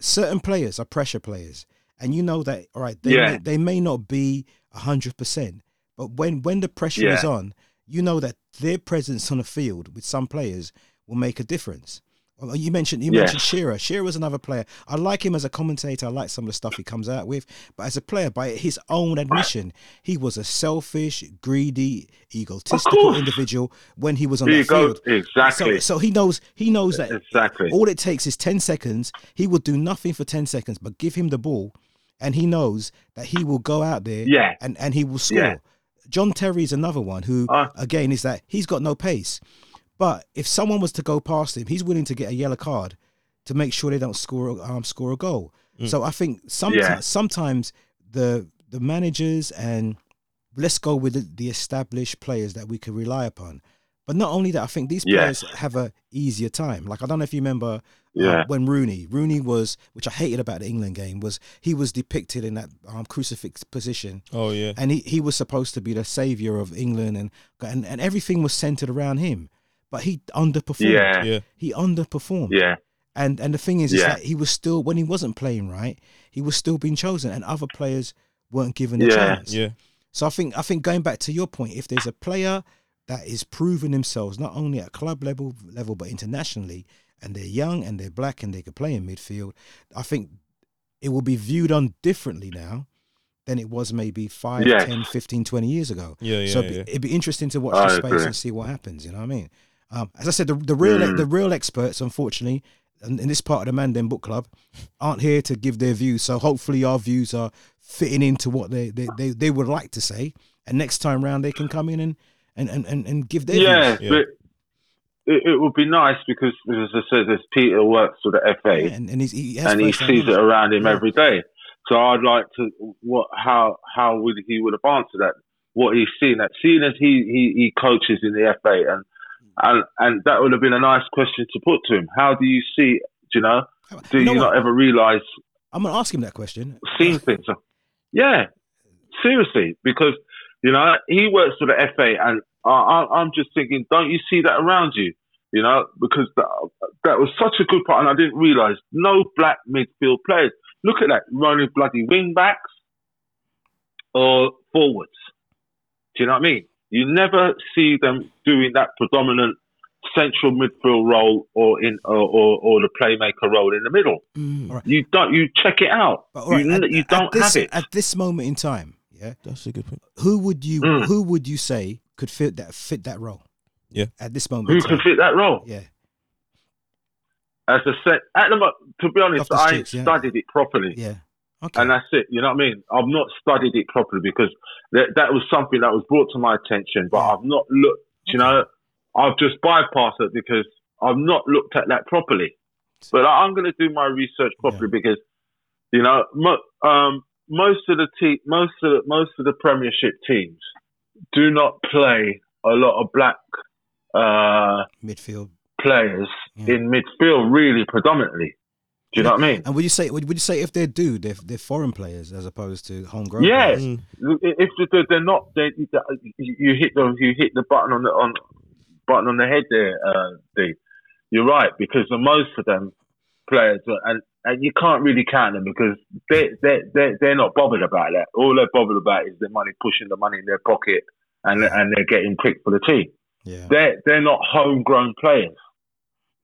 certain players are pressure players, and you know that all right they Yeah. may, they may not be hundred percent, but when when the pressure is on, you know that their presence on the field with some players will make a difference. Well, You mentioned you mentioned Shearer. Shearer was another player. I like him as a commentator. I like some of the stuff he comes out with. But as a player, by his own admission, he was a selfish, greedy, egotistical individual when he was on Here that you go. field. Exactly. So, so he knows he knows that Exactly. all it takes is ten seconds. He will do nothing for ten seconds, but give him the ball, and he knows that he will go out there Yeah. and, and he will score. Yeah. John Terry is another one who, Uh. again, is that he's got no pace. But if someone was to go past him, he's willing to get a yellow card to make sure they don't score a- um, score a goal. So I think sometimes Yeah. sometimes the the managers and let's go with the, the established players that we can rely upon. But not only that, I think these Yes. players have a easier time. Like I don't know if you remember uh, when Rooney, Rooney was, which I hated about the England game, was he was depicted in that um, crucifix position, Oh yeah. and he, he was supposed to be the savior of England, and and, and everything was centered around him, but he underperformed. Yeah. Yeah. He underperformed. Yeah. And and the thing is, is Yeah. that he was still when he wasn't playing right, he was still being chosen, and other players weren't given a Yeah. chance. Yeah. So I think I think going back to your point, if there's a player that is proving themselves not only at club level level but internationally, and they're young and they're black and they can play in midfield, I think it will be viewed on differently now than it was maybe 5, Yes. 10, 15, 20 years ago. Yeah. Yeah. so it'd yeah. be, it'd be interesting to watch I the space agree. and see what happens. You know what I mean? Um, as I said, the, the real Mm. the real experts, unfortunately, in, in this part of the Mandem Book Club, aren't here to give their views. So hopefully, our views are fitting into what they they, they, they would like to say, and next time round they can come in and and and, and, and give their Yeah, views. Yeah. but it, it would be nice because, as I said, there's Peter works for the FA. Yeah, and, and he's, he and he sees it around him Yeah. every day. So I'd like to what how how would he would have answered that? What he's seen that seeing as he, he, he coaches in the FA and and and that would have been a nice question to put to him. How do you see do you know? Do You you, know not ever realise I'm gonna ask him that question. seeing things? Yeah, seriously, because you know he works for the FA, and I, I, I'm just thinking, don't you see that around you? You know, because that, that was such a good part, and I didn't realise no black midfield players. Look at that, running bloody wing backs or forwards. Do you know what I mean? You never see them doing that predominant central midfield role or in or, or, or the playmaker role in the middle. Mm, all right. You don't. You check it out. But, all right, you, at- you don't this, have it. at this moment in time. Yeah, That's a good point. who would you Mm. who would you say could fit that fit that role? Yeah. at this moment. Who in can time. fit that role? Yeah, As I said, at the mo- to be honest, Loftus I Cheeks, ain't yeah. studied it properly, yeah. Okay. and that's it. You know what I mean? I've not studied it properly because that, that was something that was brought to my attention, but I've not looked. You know, I've just bypassed it because I've not looked at that properly. But I, I'm going to do my research properly because, you know, mo- um, most of the te- most of the, most of the Premiership teams do not play a lot of black uh, Midfield. players Yeah. in midfield, really predominantly. Do you know what I mean? And would you say would, would you say if they do, they're they're foreign players as opposed to homegrown? Yeah. players? Mm. If they're, they're not, they, you you hit the you hit the button on the on button on the head there, uh, D. You're right because the most of them players are, and and you can't really count them because they they they they're not bothered about that. All they're bothered about is their money, pushing the money in their pocket, and and they're getting picked for the team. yeah, They're they're not homegrown players.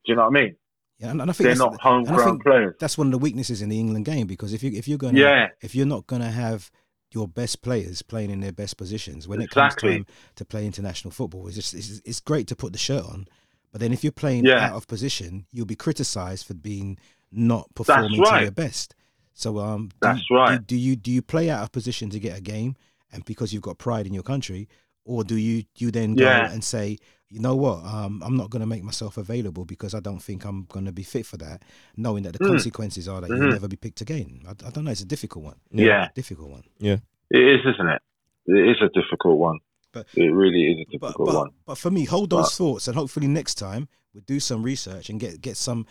Do you know what I mean? Yeah. And, and I think They're that's, not homegrown players. that's one of the weaknesses in the England game because if you if you're gonna Yeah. if you're not gonna have your best players playing in their best positions when it comes time to play international football, it's just it's, it's great to put the shirt on, but then if you're playing Yeah. out of position, you'll be criticised for being not performing to your best. So um, do That's right. Do, do you do you play out of position to get a game, and because you've got pride in your country, or do you you then go Yeah. and say, you know what, um, I'm not going to make myself available because I don't think I'm going to be fit for that, knowing that the Mm. consequences are that you'll Mhm. never be picked again. I, I don't know. It's a difficult one. Yeah. difficult one. Yeah it is, isn't it? It is a difficult one. But- it really is a difficult but, one. but for me, hold those But- thoughts, and hopefully next time we'll do some research and get get some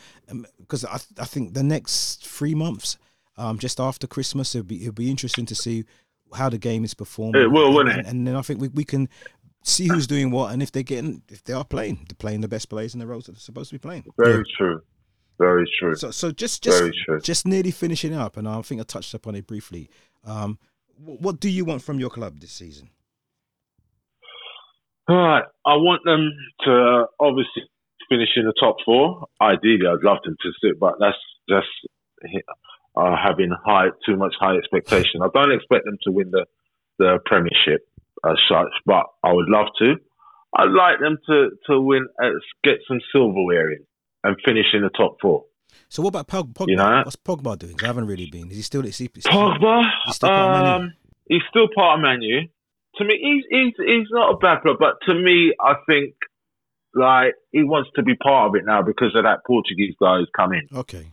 because I I think the next three months, um, just after Christmas, it'll be it'll be interesting to see how the game is performing. It will, won't and, it? And then I think we, we can see who's doing what and if they're getting if they are playing, they're playing the best players in the roles that they're supposed to be playing. Very true. Very true. So so just just Very true. just nearly finishing up, and I think I touched upon it briefly. Um, what do you want from your club this season? All right. I want them to obviously finish in the top four. Ideally, I'd love them to sit, but that's just uh, having high too much high expectation. I don't expect them to win the the Premiership as such, but I would love to. I'd like them to to win, uh, get some silverware in, and finish in the top four. So what about Pog, Pogba? You know? What's Pogba doing? I haven't really been. Is he still? Is he- Pogba, He's still part of Man U. um, he's still part of Man U. To me, he's he's he's not a bad player, but to me, I think like he wants to be part of it now because of that Portuguese guy who's come in. Okay.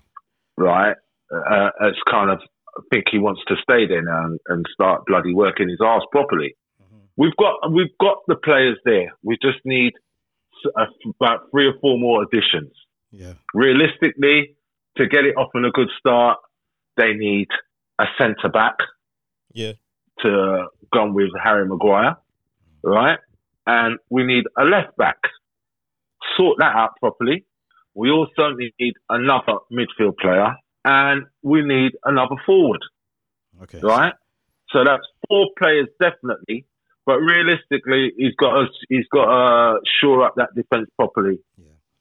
Right, uh, it's kind of think he wants to stay there now and, and start bloody working his ass properly. Mhm. we've got we've got the players there. We just need a- about three or four more additions. Yeah. Realistically, to get it off on a good start, they need a centre back Yeah. to go with Harry Maguire, right? And we need a left back. Sort that out properly. We also need another midfield player, and we need another forward, Okay. right? So that's four players definitely. But realistically, he's got to he's got to shore up that defense properly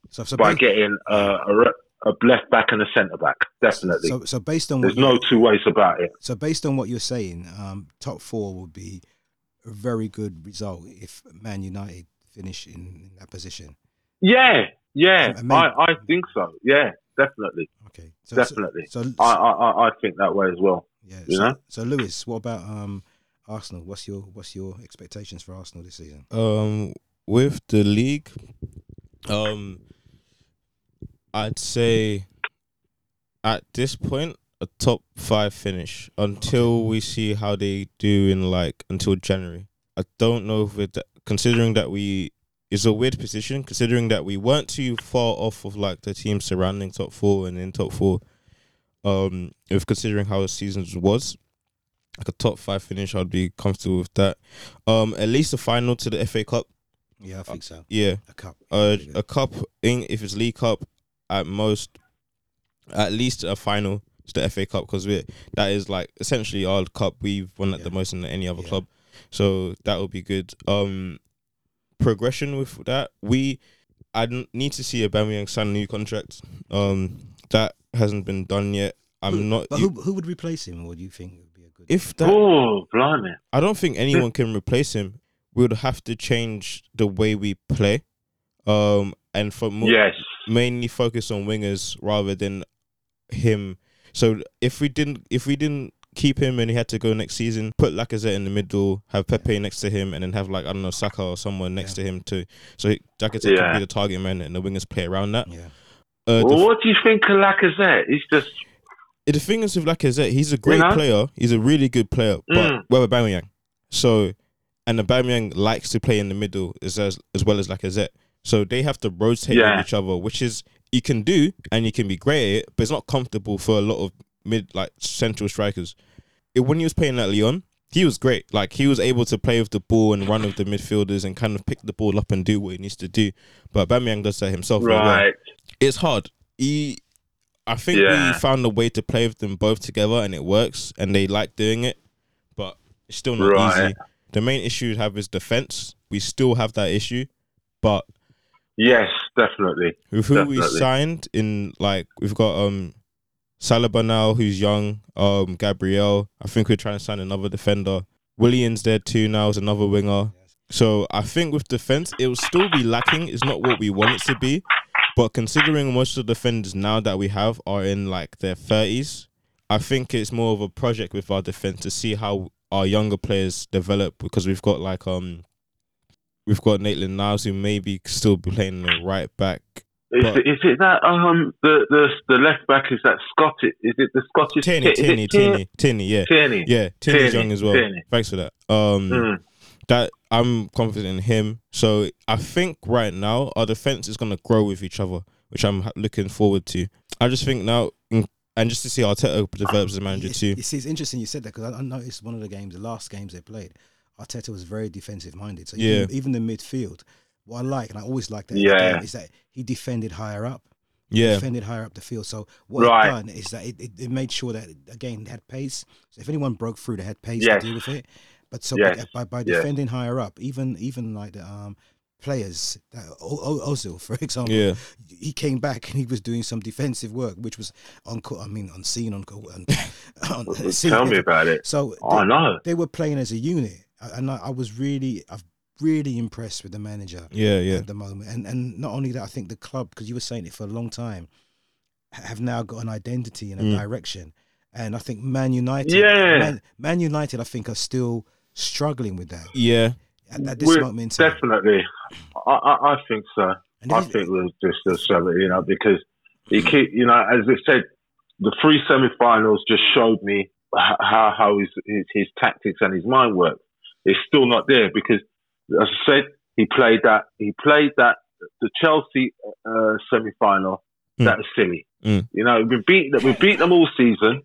So, so, by getting uh, a, a left back and a centre back. Definitely, so, so based on there's no two ways about it. So based on what you're saying, um, top four would be a very good result if Man United finish in, in that position. Yeah, yeah, I, I think so. Yeah, definitely, Okay, so, definitely. So, so, I, I, I- I think that way as well. yeah, you so, know? so Lewis, what about um, Arsenal? What's your what's your expectations for Arsenal this season? Um, with the league, um, I'd say at this point a top five finish until we see how they do in like until January. I don't know if it, considering that we it's a weird position considering that we weren't too far off of like the teams surrounding top four and in top four. Um, if considering how the season was, like a top five finish, I'd be comfortable with that. Um, at least a final to the FA Cup. Yeah, I think so. Yeah, A cup. uh, Yeah. a cup in if it's League Cup, at most, at least a final to the FA Cup because we that is like essentially our cup we've won at the most than any other Yeah. club, so that would be good. Um, progression with that we, I n- need to see Aubameyang sign a new contract. Um, that hasn't been done yet. I'm Who- not. But who who would replace him? Or do you think it would be a good? if that Oh, blimey! I don't think anyone can replace him. We would have to change the way we play, um, and for mo- Yes, mainly focus on wingers rather than him. So if we didn't, if we didn't keep him and he had to go next season, put Lacazette in the middle, have Pepe next to him, and then have like I don't know Saka or someone next Yeah. to him too. So he- Lacazette Yeah. could be the target man, and the wingers play around that. yeah, Uh, the, well, what do you think of Lacazette? He's just the thing is with Lacazette, he's a great know? player. He's a really good player, but Mm. we're Aubameyang. So, and the Aubameyang likes to play in the middle as as, as well as Lacazette. So they have to rotate Yeah. with each other, which is you can do and you can be great at it, but it's not comfortable for a lot of mid like central strikers. It, when he was playing at Lyon, he was great. Like he was able to play with the ball and run with the midfielders and kind of pick the ball up and do what he needs to do. But Aubameyang does that himself. as well right. it's hard. He, I think Yeah. we found a way to play with them both together, and it works, and they like doing it. But it's still not Right. easy. The main issue we have is defense. We still have that issue, but Yes, definitely. with who we signed in, like we've got um, Saliba now, who's young. Um, Gabriel. I think we're trying to sign another defender. Williams there too now is another winger. So I think with defense, it will still be lacking. It's not what we want it to be. But considering most of the defenders now that we have are in like their thirties, I think it's more of a project with our defense to see how our younger players develop because we've got like um we've got Maitland Niles who maybe still be playing the right back. Is, But- it, is it that um the, the the left back is that Scottish? Is it the Scottish? Tierney, is it Tierney, Tierney, Tierney, yeah. Tierney. Yeah, Tierney's Tierney, young as well. Tierney. Thanks for that. Um Mm. that I'm confident in him. So I think right now our defense is going to grow with each other, which I'm looking forward to. I just think now, and just to see Arteta develop as a manager It's- too. You see, it's interesting you said that because I, I noticed one of the games, the last games they played, Arteta was very defensive minded. So Yeah. even, even the midfield, what I like, and I always like that, Yeah. game, is that he defended higher up. Yeah, defended higher up the field. So what Right. it done is that it, it, it made sure that again it had pace. So if anyone broke through, they had pace Yes. to deal with it. But so Yes. by, by, by Yes. defending higher up, even even like the um, players, that, o- o- Ozil for example, yeah, he came back and he was doing some defensive work, which was on. I mean, unseen on. on, on seen. Tell me about it. So I they, know. they were playing as a unit, and I, I was really, I've really impressed with the manager yeah, yeah, at the moment. And and not only that, I think the club, because you were saying it for a long time, have now got an identity and a Mm. direction. And I think Man United, Yeah. Man, Man United, I think are still struggling with that yeah. at, at this We're- moment in time. Definitely. I, I, I think so. And I think we'll just still struggle, you know, because he keep, you know, as I said, the three semi-finals just showed me how how his his, his tactics and his mind work. It's still not there because, as I said, he played that. He played that the Chelsea uh, semi-final. Mm. That was silly. Mm. You know, we beat we beat them all season.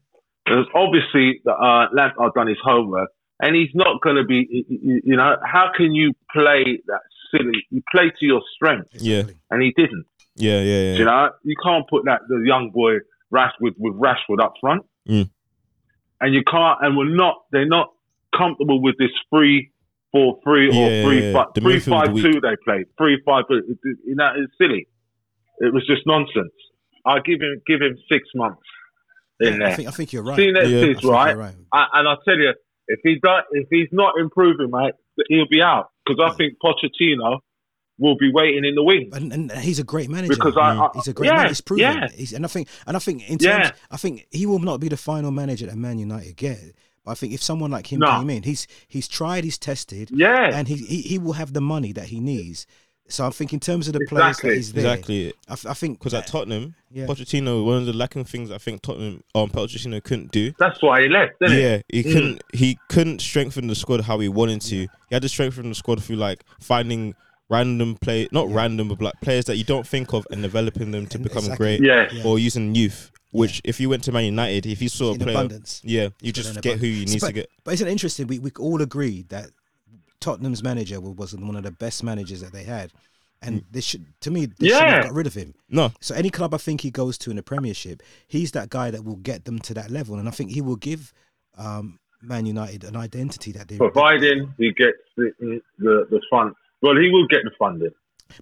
There's obviously uh, Lampard done his homework, and he's not going to be. You know, how can you play that silly? You play to your strength, Yeah. And he didn't. Yeah, yeah, yeah. You know, you can't put that the young boy Rashford with Rashford up front, Mm. and you can't. And we're not. They're not comfortable with this three four three or Yeah, three yeah, five the three five weak. two. They played three five two. It- it- You know, it's silly. It was just nonsense. I give him give him six months in I there. think I think you're right. See, that's Yeah. I this, think you're right? right. I, and I tell you, if he does, if he's not improving, mate, he'll be out because I think Pochettino will be waiting in the wings. And, and he's a great manager. Because I- I- he's a great yeah, man. He's proven. yeah. He's, and I think and I think in terms, Yeah. I think he will not be the final manager that Man United get. But I think if someone like him No. came in, he's he's tried, he's tested, Yeah, and he, he he will have the money that he needs. So I think in terms of the players that Exactly. he's there, Exactly. I, f- I think Because at Tottenham, Yeah. Pochettino, one of the lacking things I think Tottenham, um, Pochettino couldn't do. that's why he left, didn't Yeah, he Mm. couldn't. He couldn't strengthen the squad how he wanted to. He had to strengthen the squad through like finding random play, not random, but like players that you don't think of and developing them to And become exactly. great. he? Yeah, Yeah. Or using youth. Which, if you went to Man United, if you saw a in player, abundance. yeah, you just in get who you need but, to get. But isn't it interesting? We we all agreed that Tottenham's manager wa- was one of the best managers that they had, and they should to me they should Yeah. have got rid of him. No, So any club I think he goes to in the Premiership, he's that guy that will get them to that level, and I think he will give um, Man United an identity that they. providing he gets the, the the fund. Well, he will get the funding.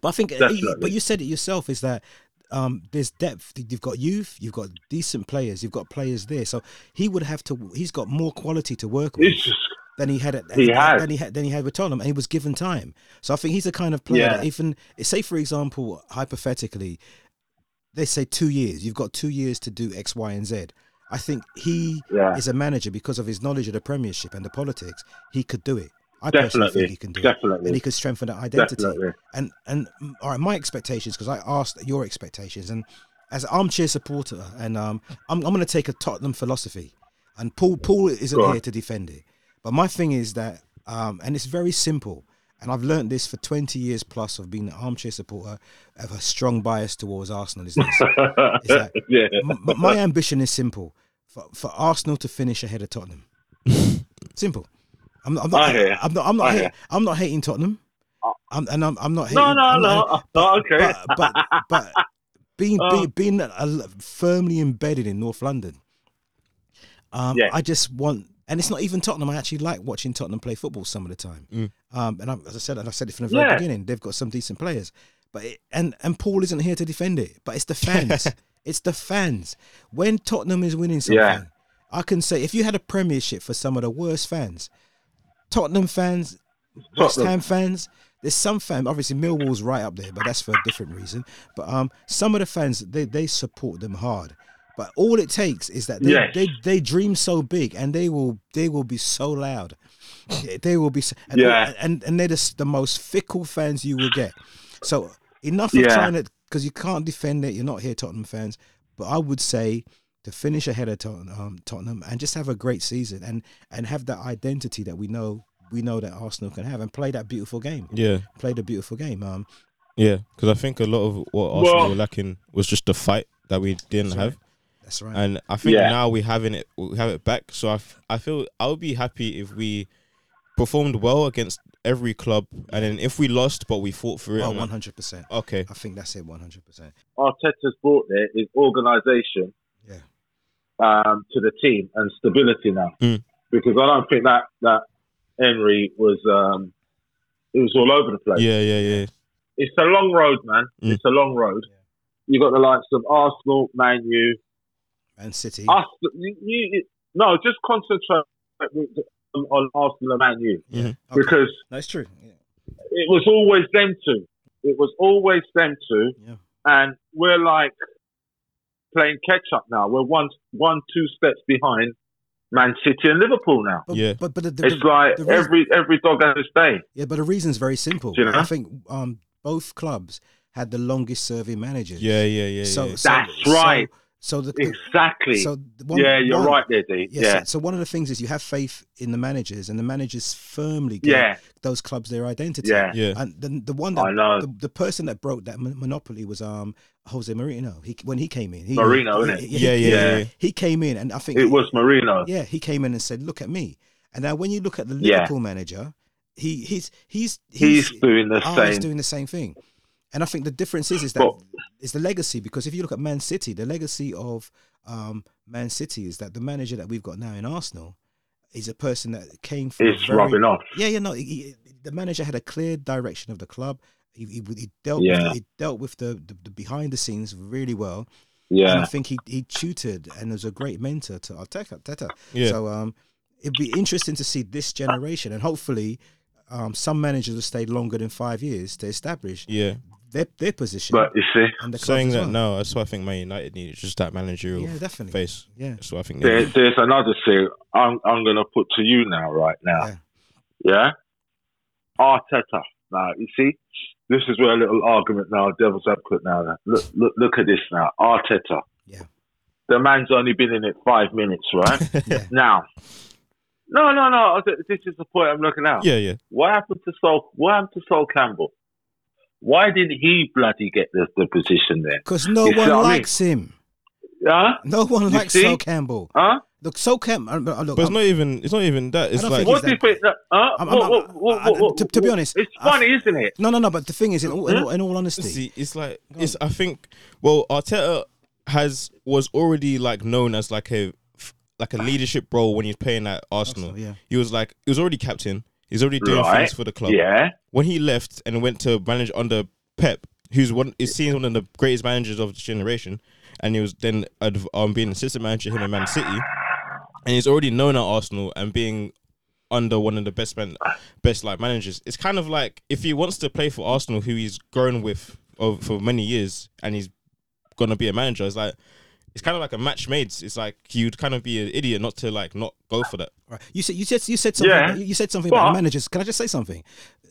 But I think, uh, Definitely. but you said it yourself is that um, there's depth. You've got youth, you've got decent players, you've got players there. So he would have to. He's got more quality to work with just than he had. At, He has. than he had than he had with Tottenham, and he was given time. So I think he's the kind of player Yeah. that even say, for example, hypothetically, they say two years. You've got two years to do X, Y, and Z. I think he Yeah. is a manager because of his knowledge of the Premiership and the politics. He could do it. I personally Definitely. think he can do it, and he could strengthen that identity. Definitely. And and mm, all right, my expectations because I asked your expectations, and as an armchair supporter, and um, I'm I'm going to take a Tottenham philosophy, and Paul Paul isn't here to defend it, but my thing is that um, and it's very simple, and I've learned this for 20 years plus of being an armchair supporter, of a strong bias towards Arsenal. Is this? Is that yeah. M- m- my ambition is simple: for, for Arsenal to finish ahead of Tottenham. simple. I'm not. I'm not. I hear. I'm not. I'm not, I hate- I'm not hating Tottenham. I'm, and I'm, I'm not hating. No, no, I'm no. not hating- no okay. But but but being Oh. being, being a, a- firmly embedded in North London, um, Yeah. I just want. And it's not even Tottenham. I actually like watching Tottenham play football some of the time. Mm. Um, and I, as I said, and I said it from the very Yeah. beginning, they've got some decent players. But it, and and Paul isn't here to defend it, but it's the fans. it's the fans. When Tottenham is winning something, Yeah. I can say if you had a Premiership for some of the worst fans, Tottenham fans, West Ham fans. There's some fans, obviously Millwall's right up there, but that's for a different reason. But um, some of the fans they, they support them hard. But all it takes is that they, Yes. they they dream so big and they will they will be so loud. They will be so, and, Yeah. and and they're the, the most fickle fans you will get. So enough of Yeah. trying to because you can't defend it. You're not here, Tottenham fans. But I would say to finish ahead of Tottenham, um, Tottenham and just have a great season and and have that identity that we know we know that Arsenal can have and play that beautiful game. yeah, Play the beautiful game. Um, yeah. Because I think a lot of what Arsenal Well- were lacking was just the fight that we didn't That's have. that's right. And I think Yeah. now we having it, we have it back. So I, f- I feel I would be happy if we performed well against every club, and then if we lost but we fought for it, Oh, I'm like, one hundred percent. okay, I think that's it. One hundred percent. Arteta's brought there is organisation Yeah. Um, to the team and stability now. Mm. Because I don't think that that Emery was um, it was all over the place. yeah, yeah, yeah, It's a long road, man. Mm. It's a long road. You got the likes of Arsenal, Man U, And City. us. You, you, no, just concentrate on, on Arsenal and Man U yeah. Okay. because that's true. Yeah. it was always them two. It was always them two, Yeah. and we're like playing catch up now. We're one, one, two steps behind Man City and Liverpool now. But, Yeah. But but the, the, It's like the reason- every every dog has his day. yeah. But the reason's very simple. You know? I think um both clubs had the longest serving managers. yeah, yeah, yeah. So, yeah. so That's so- right. So the, the- Exactly. so one, yeah, you're one- right there, D. Yeah. Yeah. So, so one of the things is you have faith in the managers, and the managers firmly give Yeah. those clubs their identity. Yeah. Yeah. And the the one that I know. The, the person that broke that monopoly was um Jose Mourinho. He when he came in, he, Mourinho, he- innit? he- Yeah, yeah, Yeah. yeah. He came in, and I think It was Mourinho. yeah, he came in and said, "Look at me." And now when you look at the Yeah. Liverpool manager, he he's he's He's doing the oh, he's doing the same thing. And I think the difference is is that But- it's the legacy because if you look at Man City, the legacy of um, Man City is that the manager that we've got now in Arsenal is a person that came from a It's very- rubbing off. Yeah, yeah, no. He, he- the manager had a clear direction of the club. He, he, he dealt Yeah. with, he dealt with the, the, the behind the scenes really well. Yeah, and I think he he tutored and was a great mentor to Arteta. Teta. Yeah. So um, it'd be interesting to see this generation, and hopefully, um, some managers have stayed longer than five years to establish Yeah. their their position. But you see, and the Saying that well. now, that's what I think Man United needs just that managerial yeah, definitely, face. yeah, That's what I think there, there's another thing I'm, I'm going to put to you now, right now. Yeah. Yeah? Arteta. Now, you see, this is where a little argument now, devil's advocate now. Look, look, look at this now. Arteta. Yeah. The man's only been in it five minutes, right? Yeah. now, no, no, no. th- This is the point I'm looking at. Yeah, yeah. What happened to Sol? What happened to Sol Campbell? Why didn't he bloody get the, the position there? because no You one what I mean? likes him. Huh? No one You likes see? Sol Campbell. Huh? Look, Sol Campbell. Uh, look, But it's I'm- not even. It's not even that. It's like think What do you think? that- Huh? I- to- to be honest, it's I- funny, isn't it? no, no, no. But the thing is, in all, in all, in all honesty, See, it's like it's. I think. Well, Arteta has was already like known as like a like a leadership role when he's playing at Arsenal. Arsenal, yeah. He was like he was already captain. He's already doing Right. things for the club. Yeah. When he left and went to manage under Pep, who's one is seen as one of the greatest managers of this generation, and he was then adv- um, being assistant manager him at Man City, and he's already known at Arsenal and being under one of the best man, best like managers. It's kind of like if he wants to play for Arsenal, who he's grown with of, for many years, and he's gonna be a manager. It's like it's kind of like a match made. It's like you'd kind of be an idiot not to like not go for that. Right. You said you said you said something. Yeah. You said something about But- the managers. Can I just say something?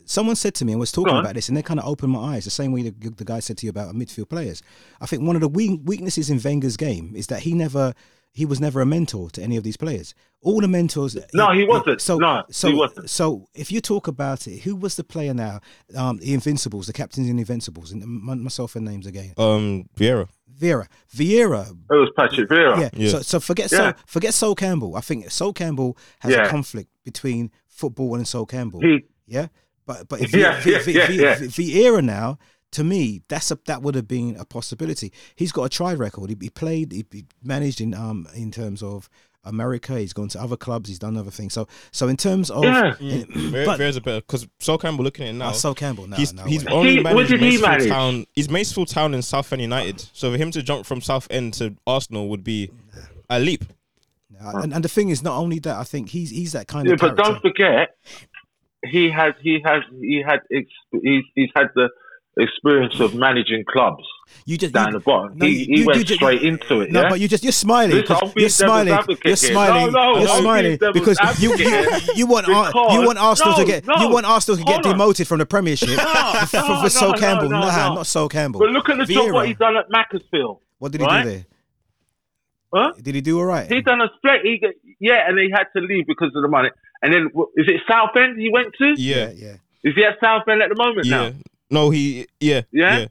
Someone said to me and was talking about this, and they kind of opened my eyes. The same way the, the guy said to you about midfield players. I think one of the weaknesses in Wenger's game is that he never he was never a mentor to any of these players. All the mentors. No, he wasn't. So No, so he wasn't. so if you talk about it, who was the player now? Um, the Invincibles, the captains in Invincibles, and myself and names again. Um, Vieira. Vieira, Vieira, It was Patrick Vieira. yeah. Yeah. So, so forget Yeah. Sol, forget Sol Campbell. I think Sol Campbell has Yeah. a conflict between football and Sol Campbell. He, yeah, but but if Yeah, Vi- yeah, yeah, Vi- yeah. Vieira now, to me, that's a that would have been a possibility. He's got a try record. He, he played, he, he managed in um in terms of America. He's gone to other clubs. He's done other things. So so in terms of Yeah. in- Vieira, but Vieira's a better because Sol Campbell looking at it now. oh, Sol Campbell, no, he's no he's way. only He- what managed did he Macclesfield manage? Town. He's Macclesfield Town and Southend United. So for him to jump from Southend to Arsenal would be a leap. Uh, and, and the thing is, not only that, I think he's he's that kind yeah, of but character. don't forget, he has he has he had ex, he's, he's had the experience of managing clubs you just down you, the bottom. no, he you- he you- went straight into it. No, yeah? but you just you're smiling. Listen, 'cause I'm being You're smiling. You're smiling. No, no, you're smiling devil's because you, you want because- you want Arsenal to get you want Arsenal to get demoted from the Premiership for, for, for Sol Campbell. no, nah, no. not Sol Campbell. But look at the job what Vieira. he's done at Macclesfield. What did he right? do there? Huh? Did he do all right? He done a straight. He got, yeah, and he had to leave because of the money. And then is it Southend he went to? Yeah, yeah. Is he at Southend at the moment yeah. now? No, he yeah Yeah?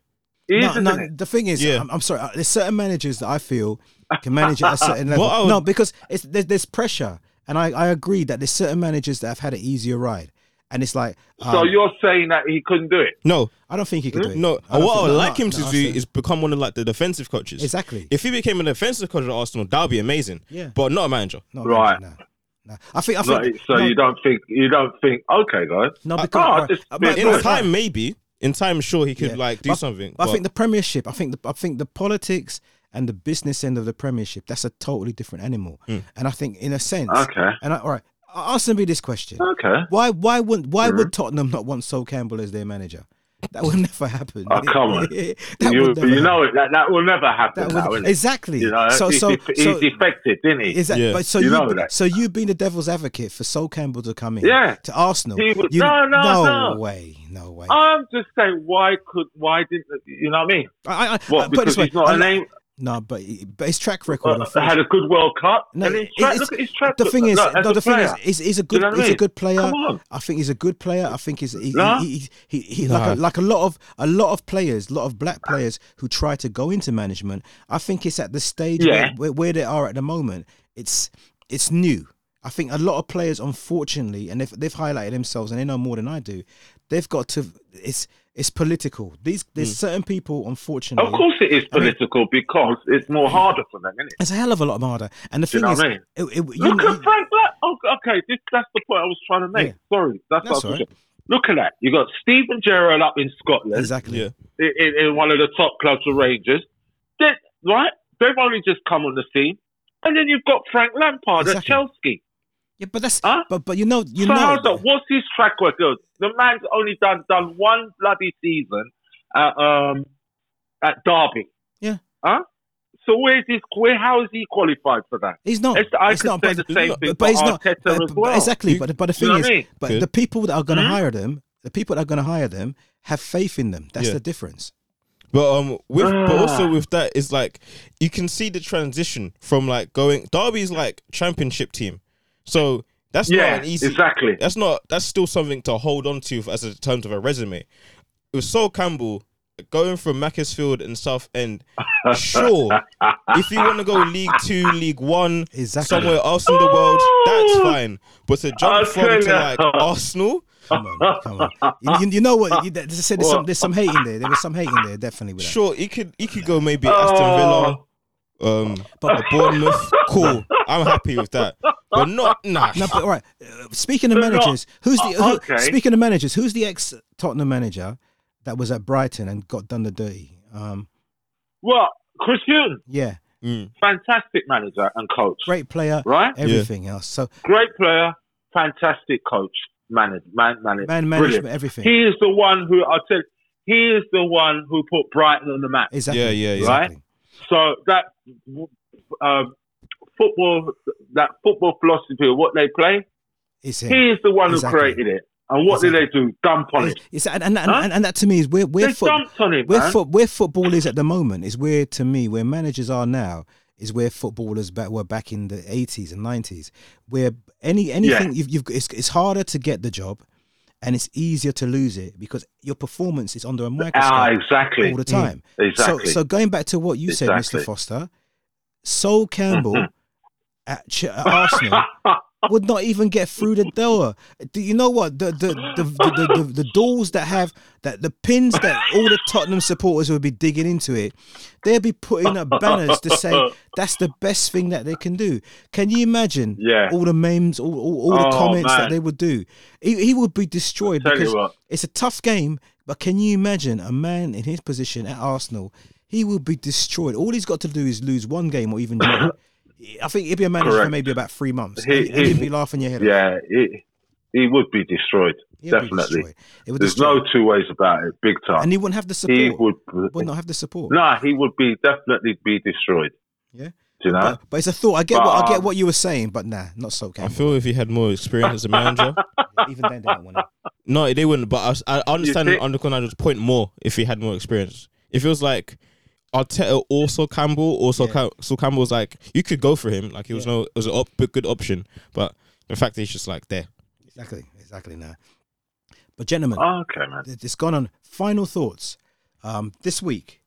yeah. No, no, the thing is, Yeah. I'm, I'm sorry. uh, There's certain managers that I feel can manage at a certain level. What I would- no, because it's there's, there's pressure, and I, I agree that there's certain managers that have had an easier ride, and it's like. So um, you're saying that he couldn't do it? No, I don't think he could do it. no. I don't What I would no, like him no, to I do said- is become one of like the defensive coaches. exactly. If he became an defensive coach at Arsenal, that would be amazing. Yeah. but not a manager. No, Right. No, no. I think. I So, think. so no, you don't think you don't think? Okay, guys. No, because oh, right, just being but- In Right. time, maybe. In time, sure, he could Yeah. like do But- something. but I think the Premiership. I think the I think the politics and the business end of the Premiership. That's a totally different animal. Mm. And I think, in a sense, Okay. and I, all right, ask me this question: Okay. Why why wouldn't why Mhm. would Tottenham not want Sol Campbell as their manager? That will never happen. Oh, come on. you, would but never you know happen. it, that that will never happen. That now, exactly. You know, so he's, so def- so defected, didn't he? is that Yeah. but so You you, know be- that. so you being the devil's advocate for Sol Campbell to come in Yeah. to Arsenal? He would- you, no, no, no. way, no way. I'm just saying, why could, why didn't, you know what I mean? I, I, What? I- put it Because way, he's not I a name. No, but but his track record. Uh, had a good World Cup. No, and his track, look at his track. the thing is, as no, the thing is, he's, he's a good, you know I he's a good player. Come on. I think he's a good player. I think he's he, Nah. he, he, he, he Nah. like a, like a lot of a lot of players, a lot of black players who try to go into management. I think it's at the stage Yeah. where, where, where they are at the moment. It's it's new. I think a lot of players, unfortunately, and they've, they've highlighted themselves, and they know more than I do. They've got to. It's it's political. These there's Hmm. certain people, unfortunately. Of course, it is I mean- political because it's more harder for them, isn't it? It's a hell of a lot harder. And the Do you thing know is, what I mean? it, it, you, Look you- at Frank Black. Oh, okay, this, that's the point I was trying to make. Yeah. Sorry, that's, That's what I was all right. Look at that. You got Steven Gerrard up in Scotland, exactly. Yeah. in, in, in one of the top clubs of Rangers. They, right? They've only just come on the scene, and then you've got Frank Lampard Exactly. at Chelsea. Yeah, but that's Huh? but but you know you so know how's that? What's his track record? The man's only done done one bloody season at um at Derby. Yeah. Huh? So where's his? Where? How is he qualified for that? he's not. It's, I it's not, say but, the same but- thing but, he's not Arteta but- as well. exactly. But but the You thing know is, I mean? but Good. the people that are going to Hmm? hire them, the people that are going to hire them, have faith in them. That's Yeah. the difference. But um, with but Ah. also with that is like you can see the transition from like going Derby's like championship team, so that's yeah, not an easy. exactly. That's not. That's still something to hold on to as a terms of a resume. With Sol Campbell going from Macclesfield and Southend, sure. if you want to go League Two, League One, Exactly. somewhere else in the world, that's fine. But to jump I'll from tell to you. like Arsenal, Come on, come on. You, you- you know what? You, there's, there's some What? there's some hating there. There was some hate in there, definitely. With sure, he could he could go maybe Aston Villa, Oh. Um, but the Bournemouth, cool. I'm happy with that. But not nah. No, but all right. Uh, speaking of They're not- managers, who's the who, okay. speaking of managers? Who's the ex Tottenham manager that was at Brighton and got done the dirty? Um, What? Chris Hughton, yeah, Mm. fantastic manager and coach, great player, right? everything else. So Great player, fantastic coach, manage, man, manage, man brilliant. management, everything. He is the one who I tell. He is the one who put Brighton on the map. exactly. Yeah, yeah, yeah. exactly. So that um, football, that football philosophy of what they play, him. he is the one Exactly. who created it. And what Exactly. did they do? Dump on it. It's, and, and, Huh? and, and that to me is where where They foot, dumped on it, where, man. where football is at the moment is where to me where managers are now is where footballers back were back in the 80s and 90s where any anything you've, you've it's, it's harder to get the job and it's easier to lose it because your performance is under a microscope ah, exactly. all the time Exactly. so so going back to what you said Mr Foster Sol Campbell at, Ch- at Arsenal would not even get through the door. Do you know what the the the, the, the, the, the doors that have that the pins that all the Tottenham supporters would be digging into it, they'll be putting up banners to say that's the best thing that they can do. Can you imagine Yeah. all the memes, all, all, all the Oh, comments that they would do? He, he would be destroyed because it's a tough game. But can you imagine a man in his position at Arsenal? He will be destroyed. All he's got to do is lose one game or even. I think he'd be a manager for maybe about three months. He- and, and he- he'd be laughing your head off. yeah, he, he would be destroyed. He'd be definitely. destroyed. Would There's destroy no two ways about it. Big time. and he wouldn't have the support. he would. would not have the support. No, he would be definitely be destroyed. Yeah. Do you know? But, but it's a thought. I get what I get what you were saying, but nah, not so I feel if he had more experience as a manager, Even then, they don't want it. no, they wouldn't. But I, I understand think- Undercon Nigel's point more if he had more experience. It feels like Arteta also Campbell, also Yeah. Cam- so Campbell's like you could go for him, like he was Yeah. no, it was a op- good option. But the fact that he's just like there. Exactly, exactly. Now, but gentlemen, Oh, okay, man. it- it's gone on. Final thoughts. Um, this week,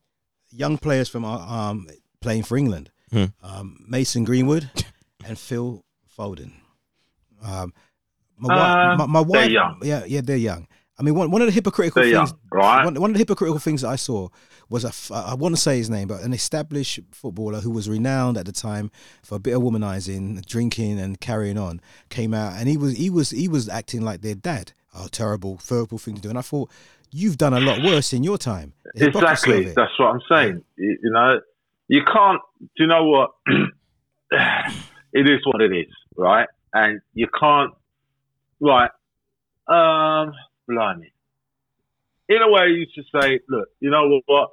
young players from our, um playing for England, Hmm. um, Mason Greenwood and Phil Foden. Um, my, Um, wife, my, my they're wife, young. yeah, yeah, they're young. I mean, one, one of the hypocritical They're things, young, right? one, one of the hypocritical things that I saw was a I want to say his name, but an established footballer who was renowned at the time for a bit of womanizing, drinking, and carrying on, came out and he was he was he was acting like their dad. Oh, terrible, terrible thing to do. And I thought, you've done a lot worse in your time. The Exactly. That's what I'm saying. You, you know, you can't. Do you know what? it is what it is, right? And you can't. Right. Um. Blimey. In a way, you should say, look, you know what?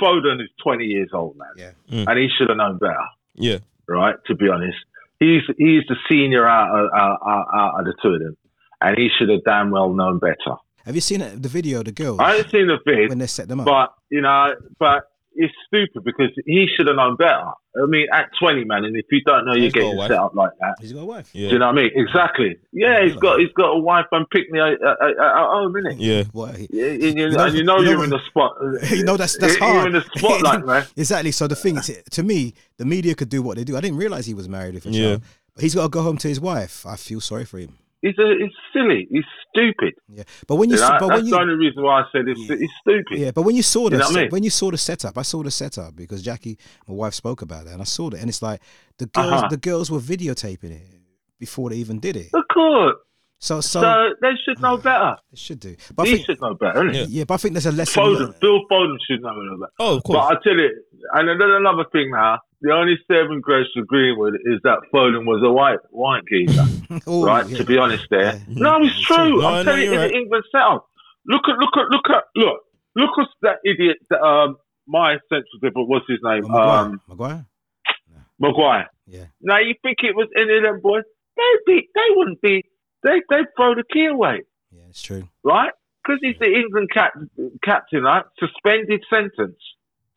Foden is 20 years old, man, Yeah. Mm. and he should have known better, Yeah, right? To be honest, he's he's the senior out of, out, out, out of the two of them, and he should have damn well known better. Have you seen the video of the girls I haven't seen the vid, when they set them up? but you know, but it's stupid because he should have known better. I mean, at 20, man, and if you don't know you're He's got a getting set up like that, He's got a wife. Yeah. do you know what I mean? Exactly. Yeah, he's got he's got a wife and Pickney at, at, at, at home, innit? Yeah. What, he- Yeah, and you, You know- and you know you know you're in the spot. you know that's that's You're hard. in the spotlight, man. Exactly. So the thing is, to me, the media could do what they do. I didn't realize he was married with a Yeah. child. But he's got to go home to his wife. I feel sorry for him. He's a, he's silly. He's stupid. Yeah. But when you, You know, saw, but that's when the you, only reason why I said it's, it's stupid. yeah, but when you saw the You know what I mean? when you saw the setup, I saw the setup because Jackie, my wife, spoke about it, and I saw it, and it's like the girls, Uh-huh. the girls were videotaping it before they even did it. Of course. So, so, So, they should know better. they should do. But I He think, should know better, innit? Yeah. yeah, but I think there's a lesson. Foden, Phil Foden should know better. Oh, of course. But. I tell you, and then another thing now, the only saving grace for Greenwood is that Foden was a white white geezer, Oh, right? yeah. To be honest, there. Yeah. No, it's true. No, I'm no, telling you, in right. the England setup. Look at, look at, look at, look, look at that idiot. That, um, my central different. What's his name? Oh, Maguire. Um, Maguire. Maguire. Yeah. Now you think it was any of them boys? They'd be, they wouldn't be. They they'd throw the key away, Yeah, it's true. right? Because he's the England cap, captain, right? Suspended sentence.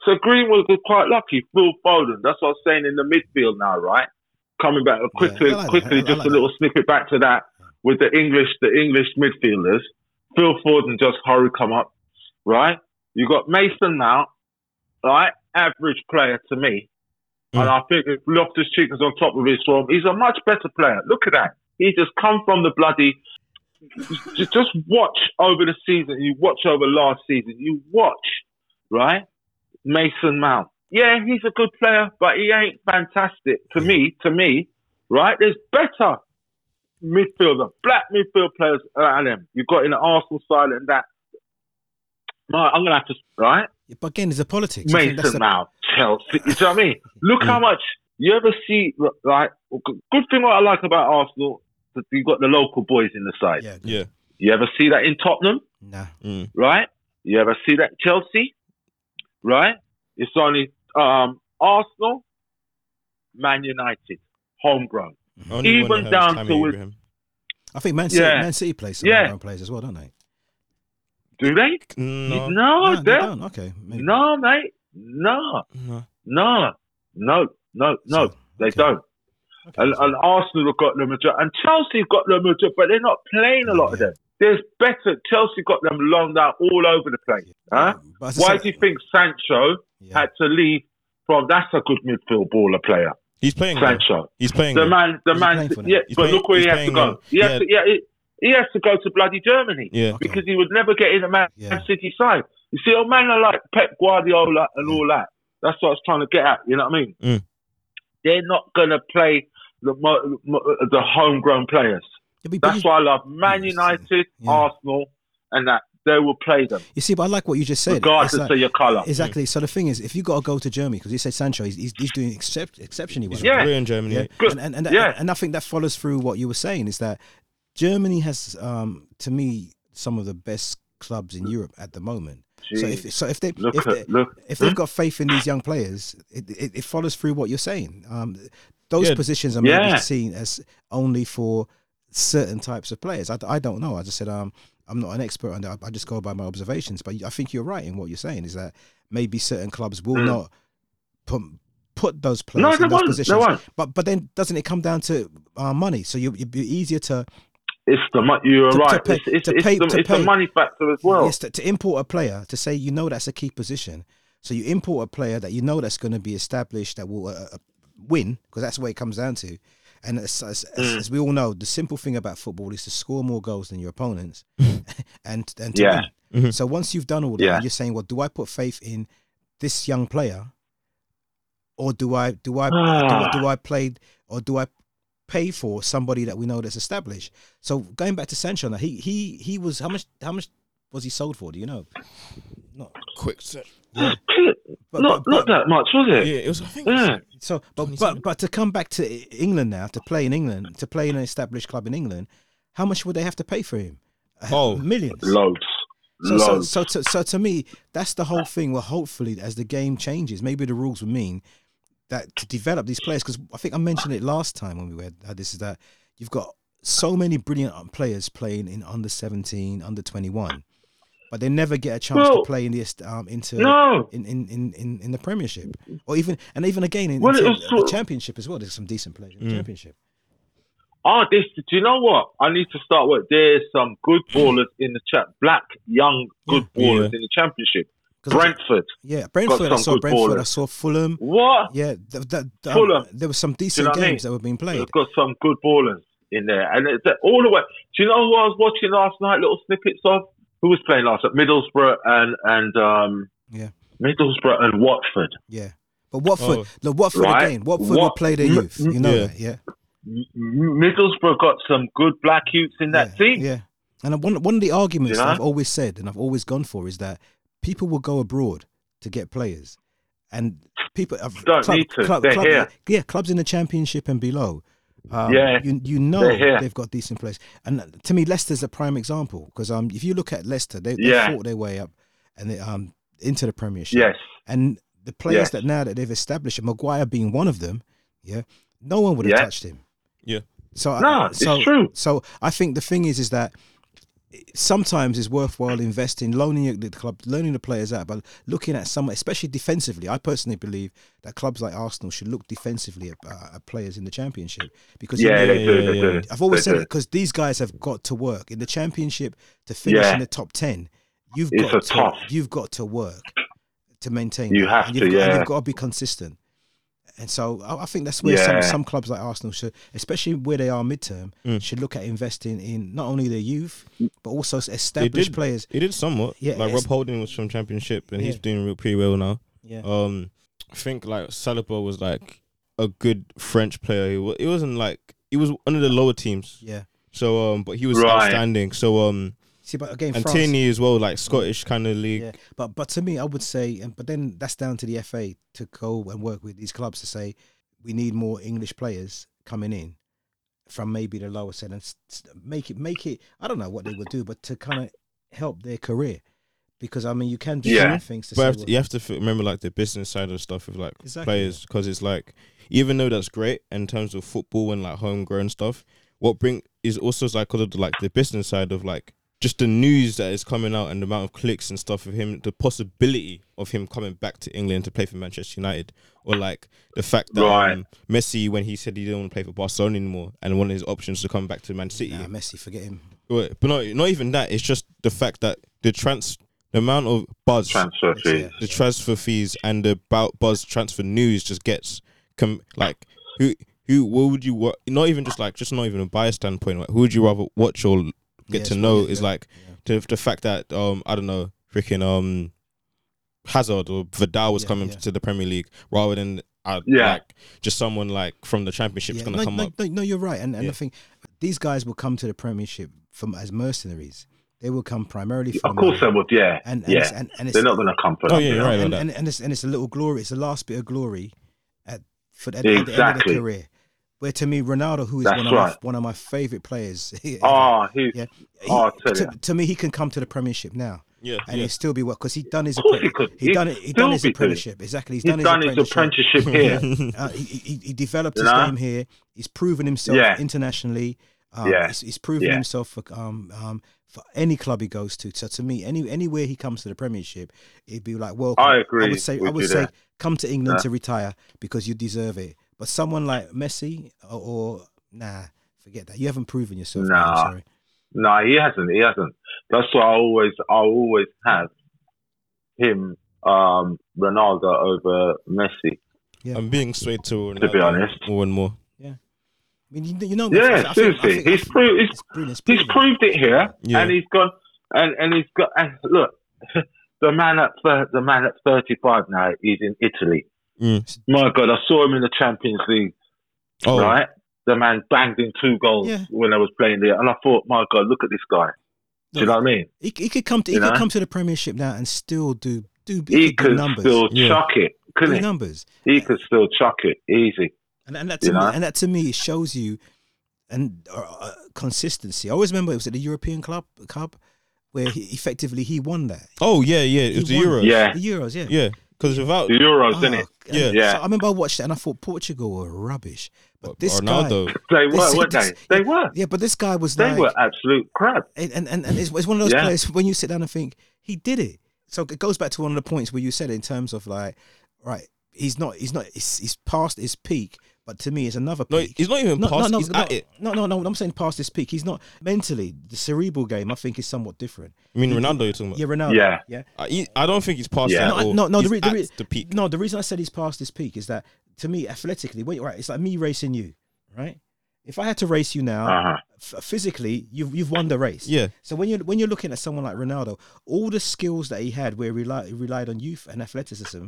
So Greenwood was quite lucky. Phil Foden. That's what I was saying in the midfield now, right? Coming back quickly, I like quickly, just like a little snippet back to that with the English, the English midfielders. Phil Foden just hurry come up, right? You got Mason Mount, right? Average player to me. Mm. And I think if Loftus Cheek is on top of his form, he's a much better player. Look at that. He just come from the bloody. Just watch over the season. You watch over last season. You watch, right? Mason Mount. Yeah, he's a good player, but he ain't fantastic to me. To me, right? There's better midfielder, black midfield players than them. You've got in the Arsenal side and that. No, I'm gonna have to right. Yeah, But again, it's a politics. I think that's Mason the- Mount, Chelsea. You know what I mean? Look how much you ever see. Like, good thing what I like about Arsenal, that you've got the local boys in the side. Yeah. Yeah. You ever see that in Tottenham, Nah. Mm. right? You ever see that Chelsea, right? It's only um, Arsenal, Man United, homegrown. Only Even one that has down to it- Abraham. I think Man City, Yeah. Man City plays some Yeah. homegrown players as well, don't they? Do they? No. No, they they don't. Okay. maybe. no, mate, no, No. no, no, no, no. So, They okay. don't. Okay, And, so- and Arsenal have got the majority, and Chelsea have got the majority, but they're not playing a lot of them. There's better. Chelsea got them loaned out all over the place. Huh? But Why said- do you think Sancho Yeah. had to leave from? That's a good midfield baller player, He's playing. though. Sancho. He's playing. The man, the He's man. playing for them. Yeah, He's but playing- look where he has to go. He has yeah. to, yeah, he, he has to go to bloody Germany Yeah. Okay. because he would never get in the Man Yeah. City side. You see, a man are like Pep Guardiola and all that. That's what I was trying to get at. You know what I mean? Mm. They're not gonna play the mo- mo- the homegrown players. Yeah, but- but That's you, why I love Man United, Yeah. Arsenal, and that they will play them you see, but I like what you just said. regardless like- of your colour. Exactly. So the thing is, if you got to go to Germany, because you said Sancho, he's, he's, he's doing excep- exceptionally well. He's Yeah. career in Germany. Yeah. Good. And, and, and, Yeah. and I think that follows through what you were saying is that Germany has, um, to me, some of the best clubs in Europe at the moment. So if so if they Look if, at they, look. if they've got faith in these young players, it, it, it follows through what you're saying. Um, those Yeah. positions are maybe Yeah. seen as only for certain types of players. I, I don't know. I just said um, I'm not an expert on that. I just go by my observations. But I think you're right in what you're saying is that maybe certain clubs will Mm. not put put those players No, in those. Positions. But but then doesn't it come down to uh, money? So you, it'd be easier to It's the mo- you're To- to right. pay- it's it's, to it's, the, to it's pay. the money factor as well. yes to, to import a player to say you know that's a key position. So you import a player that you know that's going to be established that will uh, uh, win because that's what it comes down to. And as, as, as, Mm. as we all know, the simple thing about football is to score more goals than your opponents, and and to Yeah. win. Mhm. So once you've done all that, Yeah. you're saying, well, do I put faith in this young player, or do I do I do, I- do I play or do I pay for somebody that we know that's established? So going back to Sancho, now he he he was how much how much was he sold for? Do you know? Not, Quick search. Yeah. But, not but, not that much, was it? Yeah, it was. I think. Yeah. so but, but but to come back to England now to play in England to play in an established club in England, how much would they have to pay for him? Oh. millions. Loads. So, so, Loads. so, to, so to me, that's the whole thing. Well, hopefully, as the game changes, maybe the rules will mean that to develop these players, because I think I mentioned it last time when we had, had this, is that you've got so many brilliant players playing in under 17, under 21. But they never get a chance Well, to play in the um, into No, in, in, in, in, in the Premiership, or even and even again in, Well, it into was the Championship as well. There's some decent players in the Mm. Championship. Oh, this. Do you know what? I need to start with. There's some good ballers in the chat. Black, young, good Yeah. ballers Yeah. in the championship. 'Cause- Brentford. yeah, Brentford. I saw good Brentford. I saw Fulham. What? Yeah, th- th- th- Fulham. there were some decent know what I games mean? that were being played. They've got some good ballers in there, and it's all the way. Do you know who I was watching last night? Little snippets of who was playing last night? Middlesbrough and and um, Yeah. Middlesbrough and Watford. Yeah, but Watford, Oh. the Watford Right. again. Watford will What- play their m- youth. You know Yeah. that, yeah. Middlesbrough got some good black youths in that yeah, team. Yeah, and one one of the arguments You know? that I've always said and I've always gone for is that people will go abroad to get players, and people have Don't need to. They're here. Yeah, clubs in the Championship and below. Um, Yeah, you you know they're here. they've got decent players, and to me Leicester's a prime example because um if you look at Leicester, they, they Yeah. fought their way up and they, um into the Premiership. Yes. And the players Yes. that now that they've established, Maguire being one of them, yeah, no one would have Yeah. touched him. Yeah. So I- No, it's true. So I think the thing is, is that sometimes it's worthwhile investing, loaning the club, loaning the players out, but looking at some, especially defensively. I personally believe that clubs like Arsenal should look defensively at, uh, at players in the Championship because Yeah, know, they do. yeah, They yeah. do. I've always They said do. it because these guys have got to work in the championship to finish Yeah. in the top ten. You've It's got to, tough. you've got to work to maintain. You that. have and to, you've got, and yeah. you've got to be consistent. And so I, I think that's where some, Yeah. some clubs like Arsenal should, especially where they are midterm, Mm. should look at investing in not only their youth but also established did. players. He did somewhat. Yeah, like Rob Holding was from Championship, and he's doing real, pretty well now. Yeah, Um, I think like Saliba was like a good French player. He, wa- he wasn't like he was one of the lower teams. yeah. So um, but he was Right. outstanding. So um, See, but again, and France, Tierney as well, like Scottish kind of league. Yeah, but but to me, I would say, and but then that's down to the FA to go and work with these clubs to say we need more English players coming in from maybe the lower set and s- s- make it make it. I don't know what they would do, but to kind of help their career, because I mean you can do Yeah. things to But you say, have to, well, you have to remember like the business side of stuff with like Exactly. players because it's like even though that's great in terms of football and like homegrown stuff, what bring is also like because of the, like the business side of like just the news that is coming out and the amount of clicks and stuff of him, the possibility of him coming back to England to play for Manchester United, or like the fact that Right. um, Messi when he said he didn't want to play for Barcelona anymore and one of his options to come back to Man City, nah, Messi, forget him. But but not not even that. It's just the fact that the trans the amount of buzz, Transfer fees. the transfer fees, and the about buzz transfer news just gets com- like who who what would you wa- not even just like just not even a bias standpoint. Like, who would you rather watch or get Yeah, to know? weird, Is yeah. like the the fact that um I don't know freaking um Hazard or Vidal was Yeah, coming yeah. to the Premier League rather than. Uh, Yeah. like just someone like from the Championship Yeah, gonna no, come no, up. no, no, you're right, and and Yeah. I think these guys will come to the Premiership from as mercenaries. They will come primarily for Of the course they would. Yeah, and, and yeah. It's, and, and it's, They're not going to come for Oh, that, yeah, you you're know? right. and, about and, and it's and it's a little glory. It's the last bit of glory at for at, at the end of Exactly. the career. Where to me, Ronaldo, who is That's one of right. my, one of my favorite players, Oh, he's, yeah, he- oh, to, to me, he can come to the Premiership now, Yeah, and yeah. he'll still be what because he done his Of course he could. he done it he done his be doing apprenticeship exactly. He's, he's done, done his his apprenticeship. apprenticeship here. Uh, he, he, he developed You his know? game here. He's proven himself Yeah. internationally. Um, Yeah. he's, he's proven Yeah. himself for um, um, for any club he goes to. So to me, any anywhere he comes to the Premiership, it'd be like welcome. I agree I would say I would say there. come to England Yeah. to retire because you deserve it. But someone like Messi or, or nah, forget that. You haven't proven yourself. man, Nah. No, he hasn't. He hasn't. That's why I always, I always have him, um, Ronaldo over Messi. I'm being swayed to To be honest. more and more. Yeah. I mean, you, you know. Yeah, I think- I think- he's proved, he's, it's brilliant, it's he's proved it here, Yeah. and he's gone, and and he's got. And look, the man at the man at thirty five now, he's in Italy. Mm. My God, I saw him in the Champions League. Oh, Right, the man banged in two goals Yeah. when I was playing there, and I thought, my God, look at this guy. Do you know what I mean? He, he could come to he You could know? come to the Premiership now and still do do He he could do could numbers. still Yeah. chuck it, do couldn't he? numbers. He could still chuck it easy. And, and that You to me, know? and that to me shows you and uh, uh, consistency. I always remember it was at the European Club Cup where he, effectively he won that. oh yeah, yeah. It was the won Euros. Yeah. The Euros, yeah. yeah. Because without The Euros, Oh, didn't it? Ah, yeah. Yeah. So I remember I watched it and I thought Portugal were rubbish. But What, this Ronaldo. guy, They were, this- weren't they? this- They were. Yeah, but this guy was They like, were absolute crap. and and, and, and it's, it's one of those Yeah. players when you sit down and think he did it. So it goes back to one of the points where you said in terms of like, right, he's not, he's not, he's, he's past his peak, but to me, it's another no, he's not even past. he's no, at it. no, no, no. I'm saying past this peak. He's not mentally. The cerebral game, I think, is somewhat different. I mean, Ronaldo. You're talking about. Yeah, Ronaldo. Yeah. yeah. I, he- I don't think he's past Yeah. that. No, I- no, no. The, he's re- the, re- the peak. No, the reason I said he's past this peak is that to me, athletically, when, right, it's like me racing you, right? If I had to race you now, Uh huh. f- physically, you've you've won the race. Yeah. So when you're when you're looking at someone like Ronaldo, all the skills that he had, where he relied, he relied on youth and athleticism,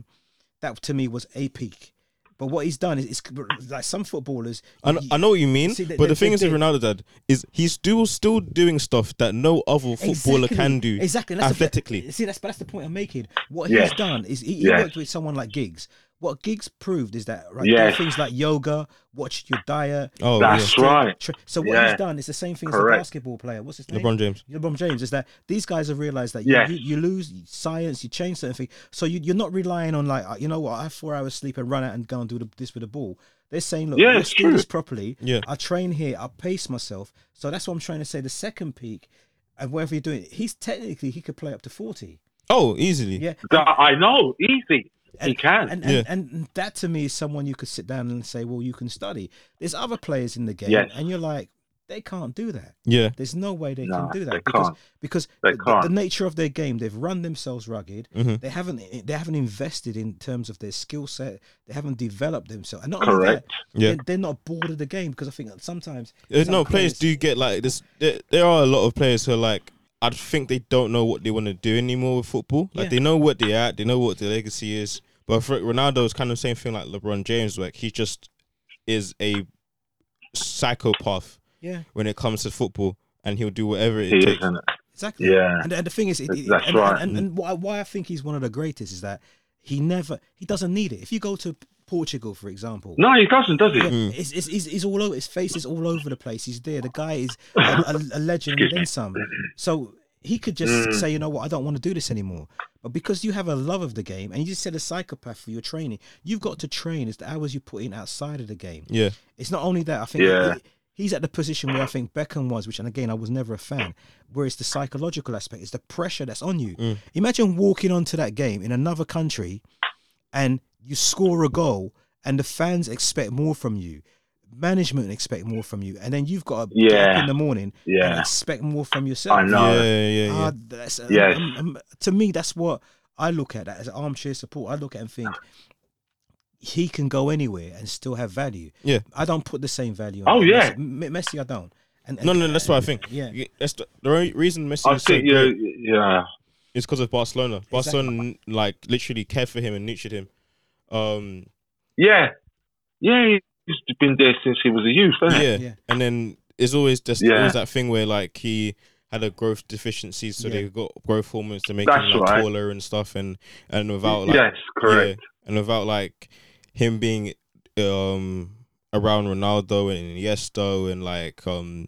that to me was a peak. But what he's done is, is like some footballers. I know, you- I know what you mean, See, they- but they- the thing they is with. Ronaldo, dad, is he's still still doing stuff that no other footballer Exactly. can do exactly that's the- athletically. see, that's but that's the point I'm making. What Yes. he's done is he, he Yes. worked with someone like Giggs. What Giggs proved is that right, Yes. things like yoga, watch your diet. Oh, That's yeah. right. Tra- so what Yeah. he's done is the same thing as a basketball player. What's his name? LeBron James. LeBron James is that these guys have realized that Yes. you, you, you lose science, you change certain things. So you, you're not relying on like, uh, you know what, I have four hours sleep and run out and go and do the, this with the ball. They're saying, look, Yeah, let's do this properly. Yeah. I train here, I pace myself. So that's what I'm trying to say. The second peak, and whatever you're doing, he's technically he could play up to forty. Oh, easily. Yeah, That- I know, easy. He and, can. And, Yeah. and, and that to me is someone you could sit down and say, well, you can study. There's other players in the game, Yes. and you're like, they can't do that. Yeah. There's no way they No, can do that they because can't. because They the, the- can't. the nature of their game, they've run themselves rugged. Mhm. They haven't they haven't invested in terms of their skill set. They haven't developed themselves. And not only that, Correct. Yeah. they're, they're not bored of the game because I think that sometimes Uh, some no, players do get like this. There, there are a lot of players who are like, I think they don't know what they want to do anymore with football. Like Yeah. they know what they're at, they know what their legacy is. But for Ronaldo, it's kind of the same thing like LeBron James. Like he just is a psychopath Yeah, when it comes to football, and he'll do whatever it He takes. isn't it? exactly. Yeah. And, and the thing is, it, it- That's and, right. And, and, why, why I think he's one of the greatest is that he never he doesn't need it. If you go to Portugal, for example, No, he doesn't, does he? Yeah, Mm. it's, it's, he's, he's all over. His face is all over the place. He's there. The guy is a, a, a legend and then some. So he could just Mm. say, you know what, I don't want to do this anymore. But because you have a love of the game and you just said a psychopath for your training, you've got to train as the hours you put in outside of the game. Yeah, It's not only that. I think Yeah. he- he's at the position where I think Beckham was, which, and again, I was never a fan. Where it's the psychological aspect, it's the pressure that's on you. Mm. Imagine walking onto that game in another country, and you score a goal, and the fans expect more from you. Management expect more from you, and then you've got to get up Yeah. in the morning and Yeah. expect more from yourself. I know. yeah, yeah, yeah. Ah, that's, um, Yes. um, um, to me, that's what I look at that as armchair support. I look at and think he can go anywhere and still have value. Yeah. I don't put the same value. on Oh, him. yeah. Messi, M- Messi I don't. And, and- no, no, that's what I think. Yeah. that's the, the reason Messi I is so think great yeah. is because of Barcelona. Exactly. Barcelona like literally cared for him and nurtured him. Um, Yeah. Yeah, he's been there since he was a youth, hasn't yeah. Yeah. and then it's always just Yeah. always that thing where like he had a growth deficiency, so Yeah. they got growth hormones to make That's him like right. taller and stuff, and and without like yes, correct. yeah, and without like him being um around Ronaldo and Iniesta and like um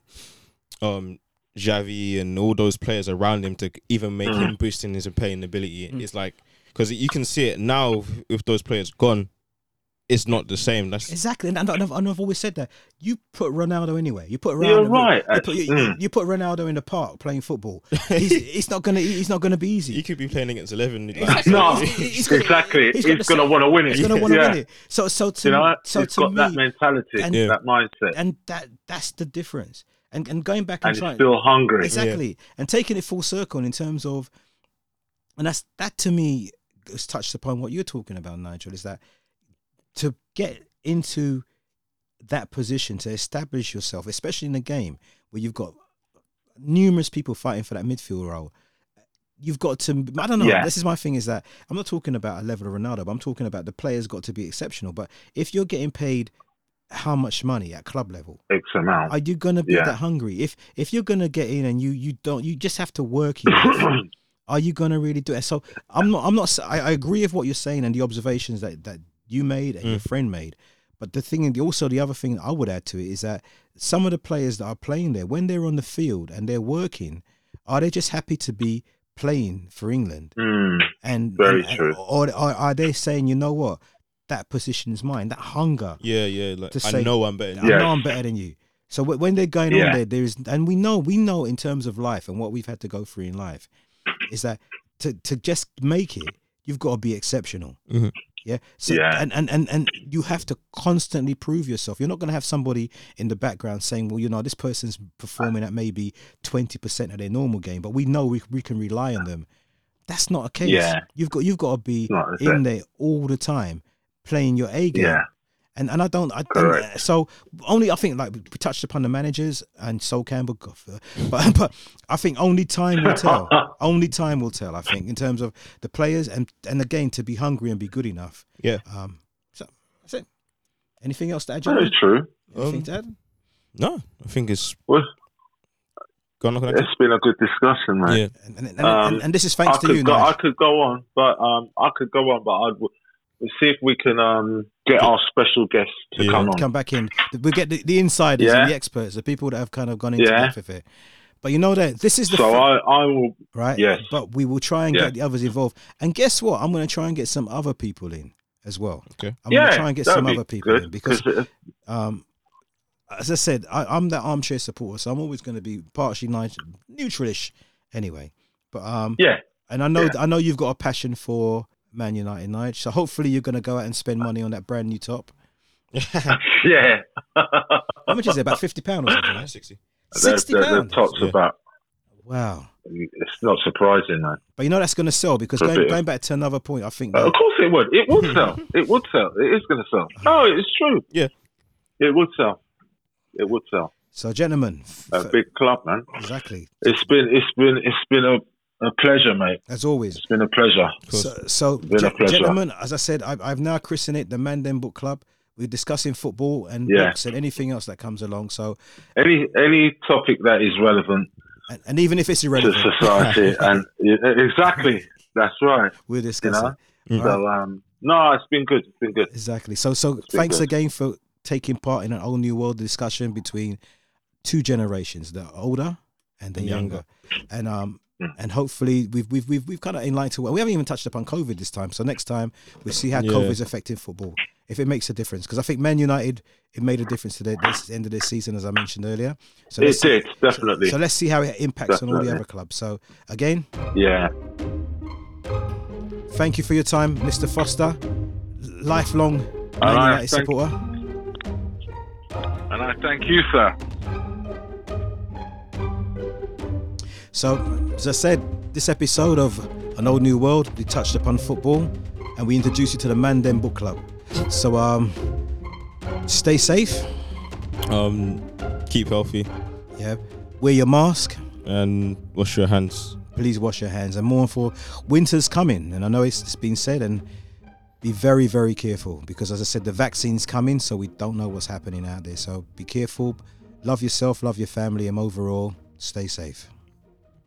um Xavi and all those players around him to even make Mm. him boosting his playing ability. Mm. It's like because you can see it now with those players gone, it's not the same. That's Exactly, and, and I've, and I've always said that you put Ronaldo anywhere. You put Ronaldo. You're right, You put, you, mm. you put Ronaldo in the park playing football. He's, it's not gonna. He's not gonna be easy. you could be playing against eleven. Like, Exactly. No, He's- he's got- exactly. he's He's, got the going to want to win it. He's gonna want to yeah. win it. So, so to You know, so he's to got me, that mentality, and- Yeah. that mindset, and that that's the difference. And and going back and, and trying still hungry. exactly and taking it full circle in terms of, and that's that to me has touched upon what you're talking about, Nigel. Is that to get into that position to establish yourself, especially in a game where you've got numerous people fighting for that midfield role. You've got to. I don't know. Yeah. This is my thing. Is that I'm not talking about a level of Ronaldo, but I'm talking about the players got to be exceptional. But if you're getting paid how much money at club level, X amount. are you gonna be Yeah. that hungry? If if you're gonna get in and you you don't, you just have to work. are you gonna really do it? So I'm not. I'm not. I, I agree with what you're saying and the observations that that you made and your friend made. But the thing, and also the other thing I would add to it is that some of the players that are playing there, when they're on the field and they're working, are they just happy to be playing for England, Mm, and, Very and- true. or, or are they saying, you know what, that position is mine, that hunger? Yeah, yeah. Like To I know I'm better. Than I you. Yes. know I'm better than you. So wh- when they're going on there, there is, and we know, we know in terms of life and what we've had to go through in life, is that to to just make it, you've got to be exceptional. Mhm. Yeah. So Yeah. and, and and and you have to constantly prove yourself. You're not going to have somebody in the background saying, "Well, you know, this person's performing at maybe twenty percent of their normal game, but we know we we can rely on them." That's not a case. Yeah. You've got you've got to be in it? there all the time, playing your A game. Yeah. And and I don't. I, and, Correct. so only I think like we touched upon the managers and Sol Campbell, uh, but but I think only time will tell. only time will tell. I think in terms of the players and and again to be hungry and be good enough. Yeah. Um. So that's it. Anything else to add? That John? is true. Anything Um, to add? No, I think it's Well, gone. on. it's been a good discussion, man. Yeah, And, and, and, um, and, and this is I thanks to you, go, I could go on, but um, I could go on, but I'd we'll see if we can um get our special guest to Yeah. come on. Come back in. We get the, the insiders Yeah. and the experts, the people that have kind of gone into Yeah. depth with it. But you know that this is the So thing. I, I will. right? Yes. But we will try and Yeah. get the others involved. And guess what? I'm going to try and get some other people in as well. Okay. I'm going yeah, to try and get some be other people good, in because, uh, um, as I said, I, I'm that armchair supporter, so I'm always going to be partially nice, neutralish, anyway. But um, yeah, and I know Yeah. I know you've got a passion for Man United, Nige. So hopefully you're going to go out and spend money on that brand new top. yeah. How much is it? About fifty pound or something? Right? sixty. Sixty the, the, the pounds. top's Yeah. about. Wow. It's not surprising, man. But you know that's going to sell because going, going back to another point, I think Uh, of course it would. It would sell. It would sell. It is going to sell. Oh, it's true. Yeah. It would sell. It would sell. so, gentlemen, f- A big club, man. exactly It's been. It's been. It's been a, a pleasure, mate. as always. It's been a pleasure. So, so Been a pleasure. gentlemen, as I said, I've, I've now christened it the Mandem Book Club. We're discussing football and Yeah. books and anything else that comes along. So, Any any topic that is relevant and, and even if it's to irrelevant, society, and exactly, that's right. we'll discuss know? it. So um, no, it's been good. It's been good. Exactly. So, so been thanks again for taking part in an all new world discussion between two generations, the older and the And younger. younger. And um, Mm. and hopefully we've we've we've, we've kind of enlightened. Well, We haven't even touched upon COVID this time. So next time we see how Yeah. COVID's affecting football. If it makes a difference, because I think Man United it made a difference to the this end of this season, as I mentioned earlier. So It let's see- did definitely. So let's see how it impacts on all the other clubs. So again, yeah. thank you for your time, Mr. Foster, lifelong Man right, United supporter. And I thank you, sir. So, as I said, this episode of An Old New World, we touched upon football and we introduced you to the Mandem Book Club. So, um, stay safe. Um, keep healthy Yeah. Wear your mask. and wash your hands. Please wash your hands. And more for winter's coming. And I know it's, it's been said, and be very, very careful because, as I said, the vaccine's coming, so we don't know what's happening out there. So, be careful. Love yourself, love your family, and overall, stay safe.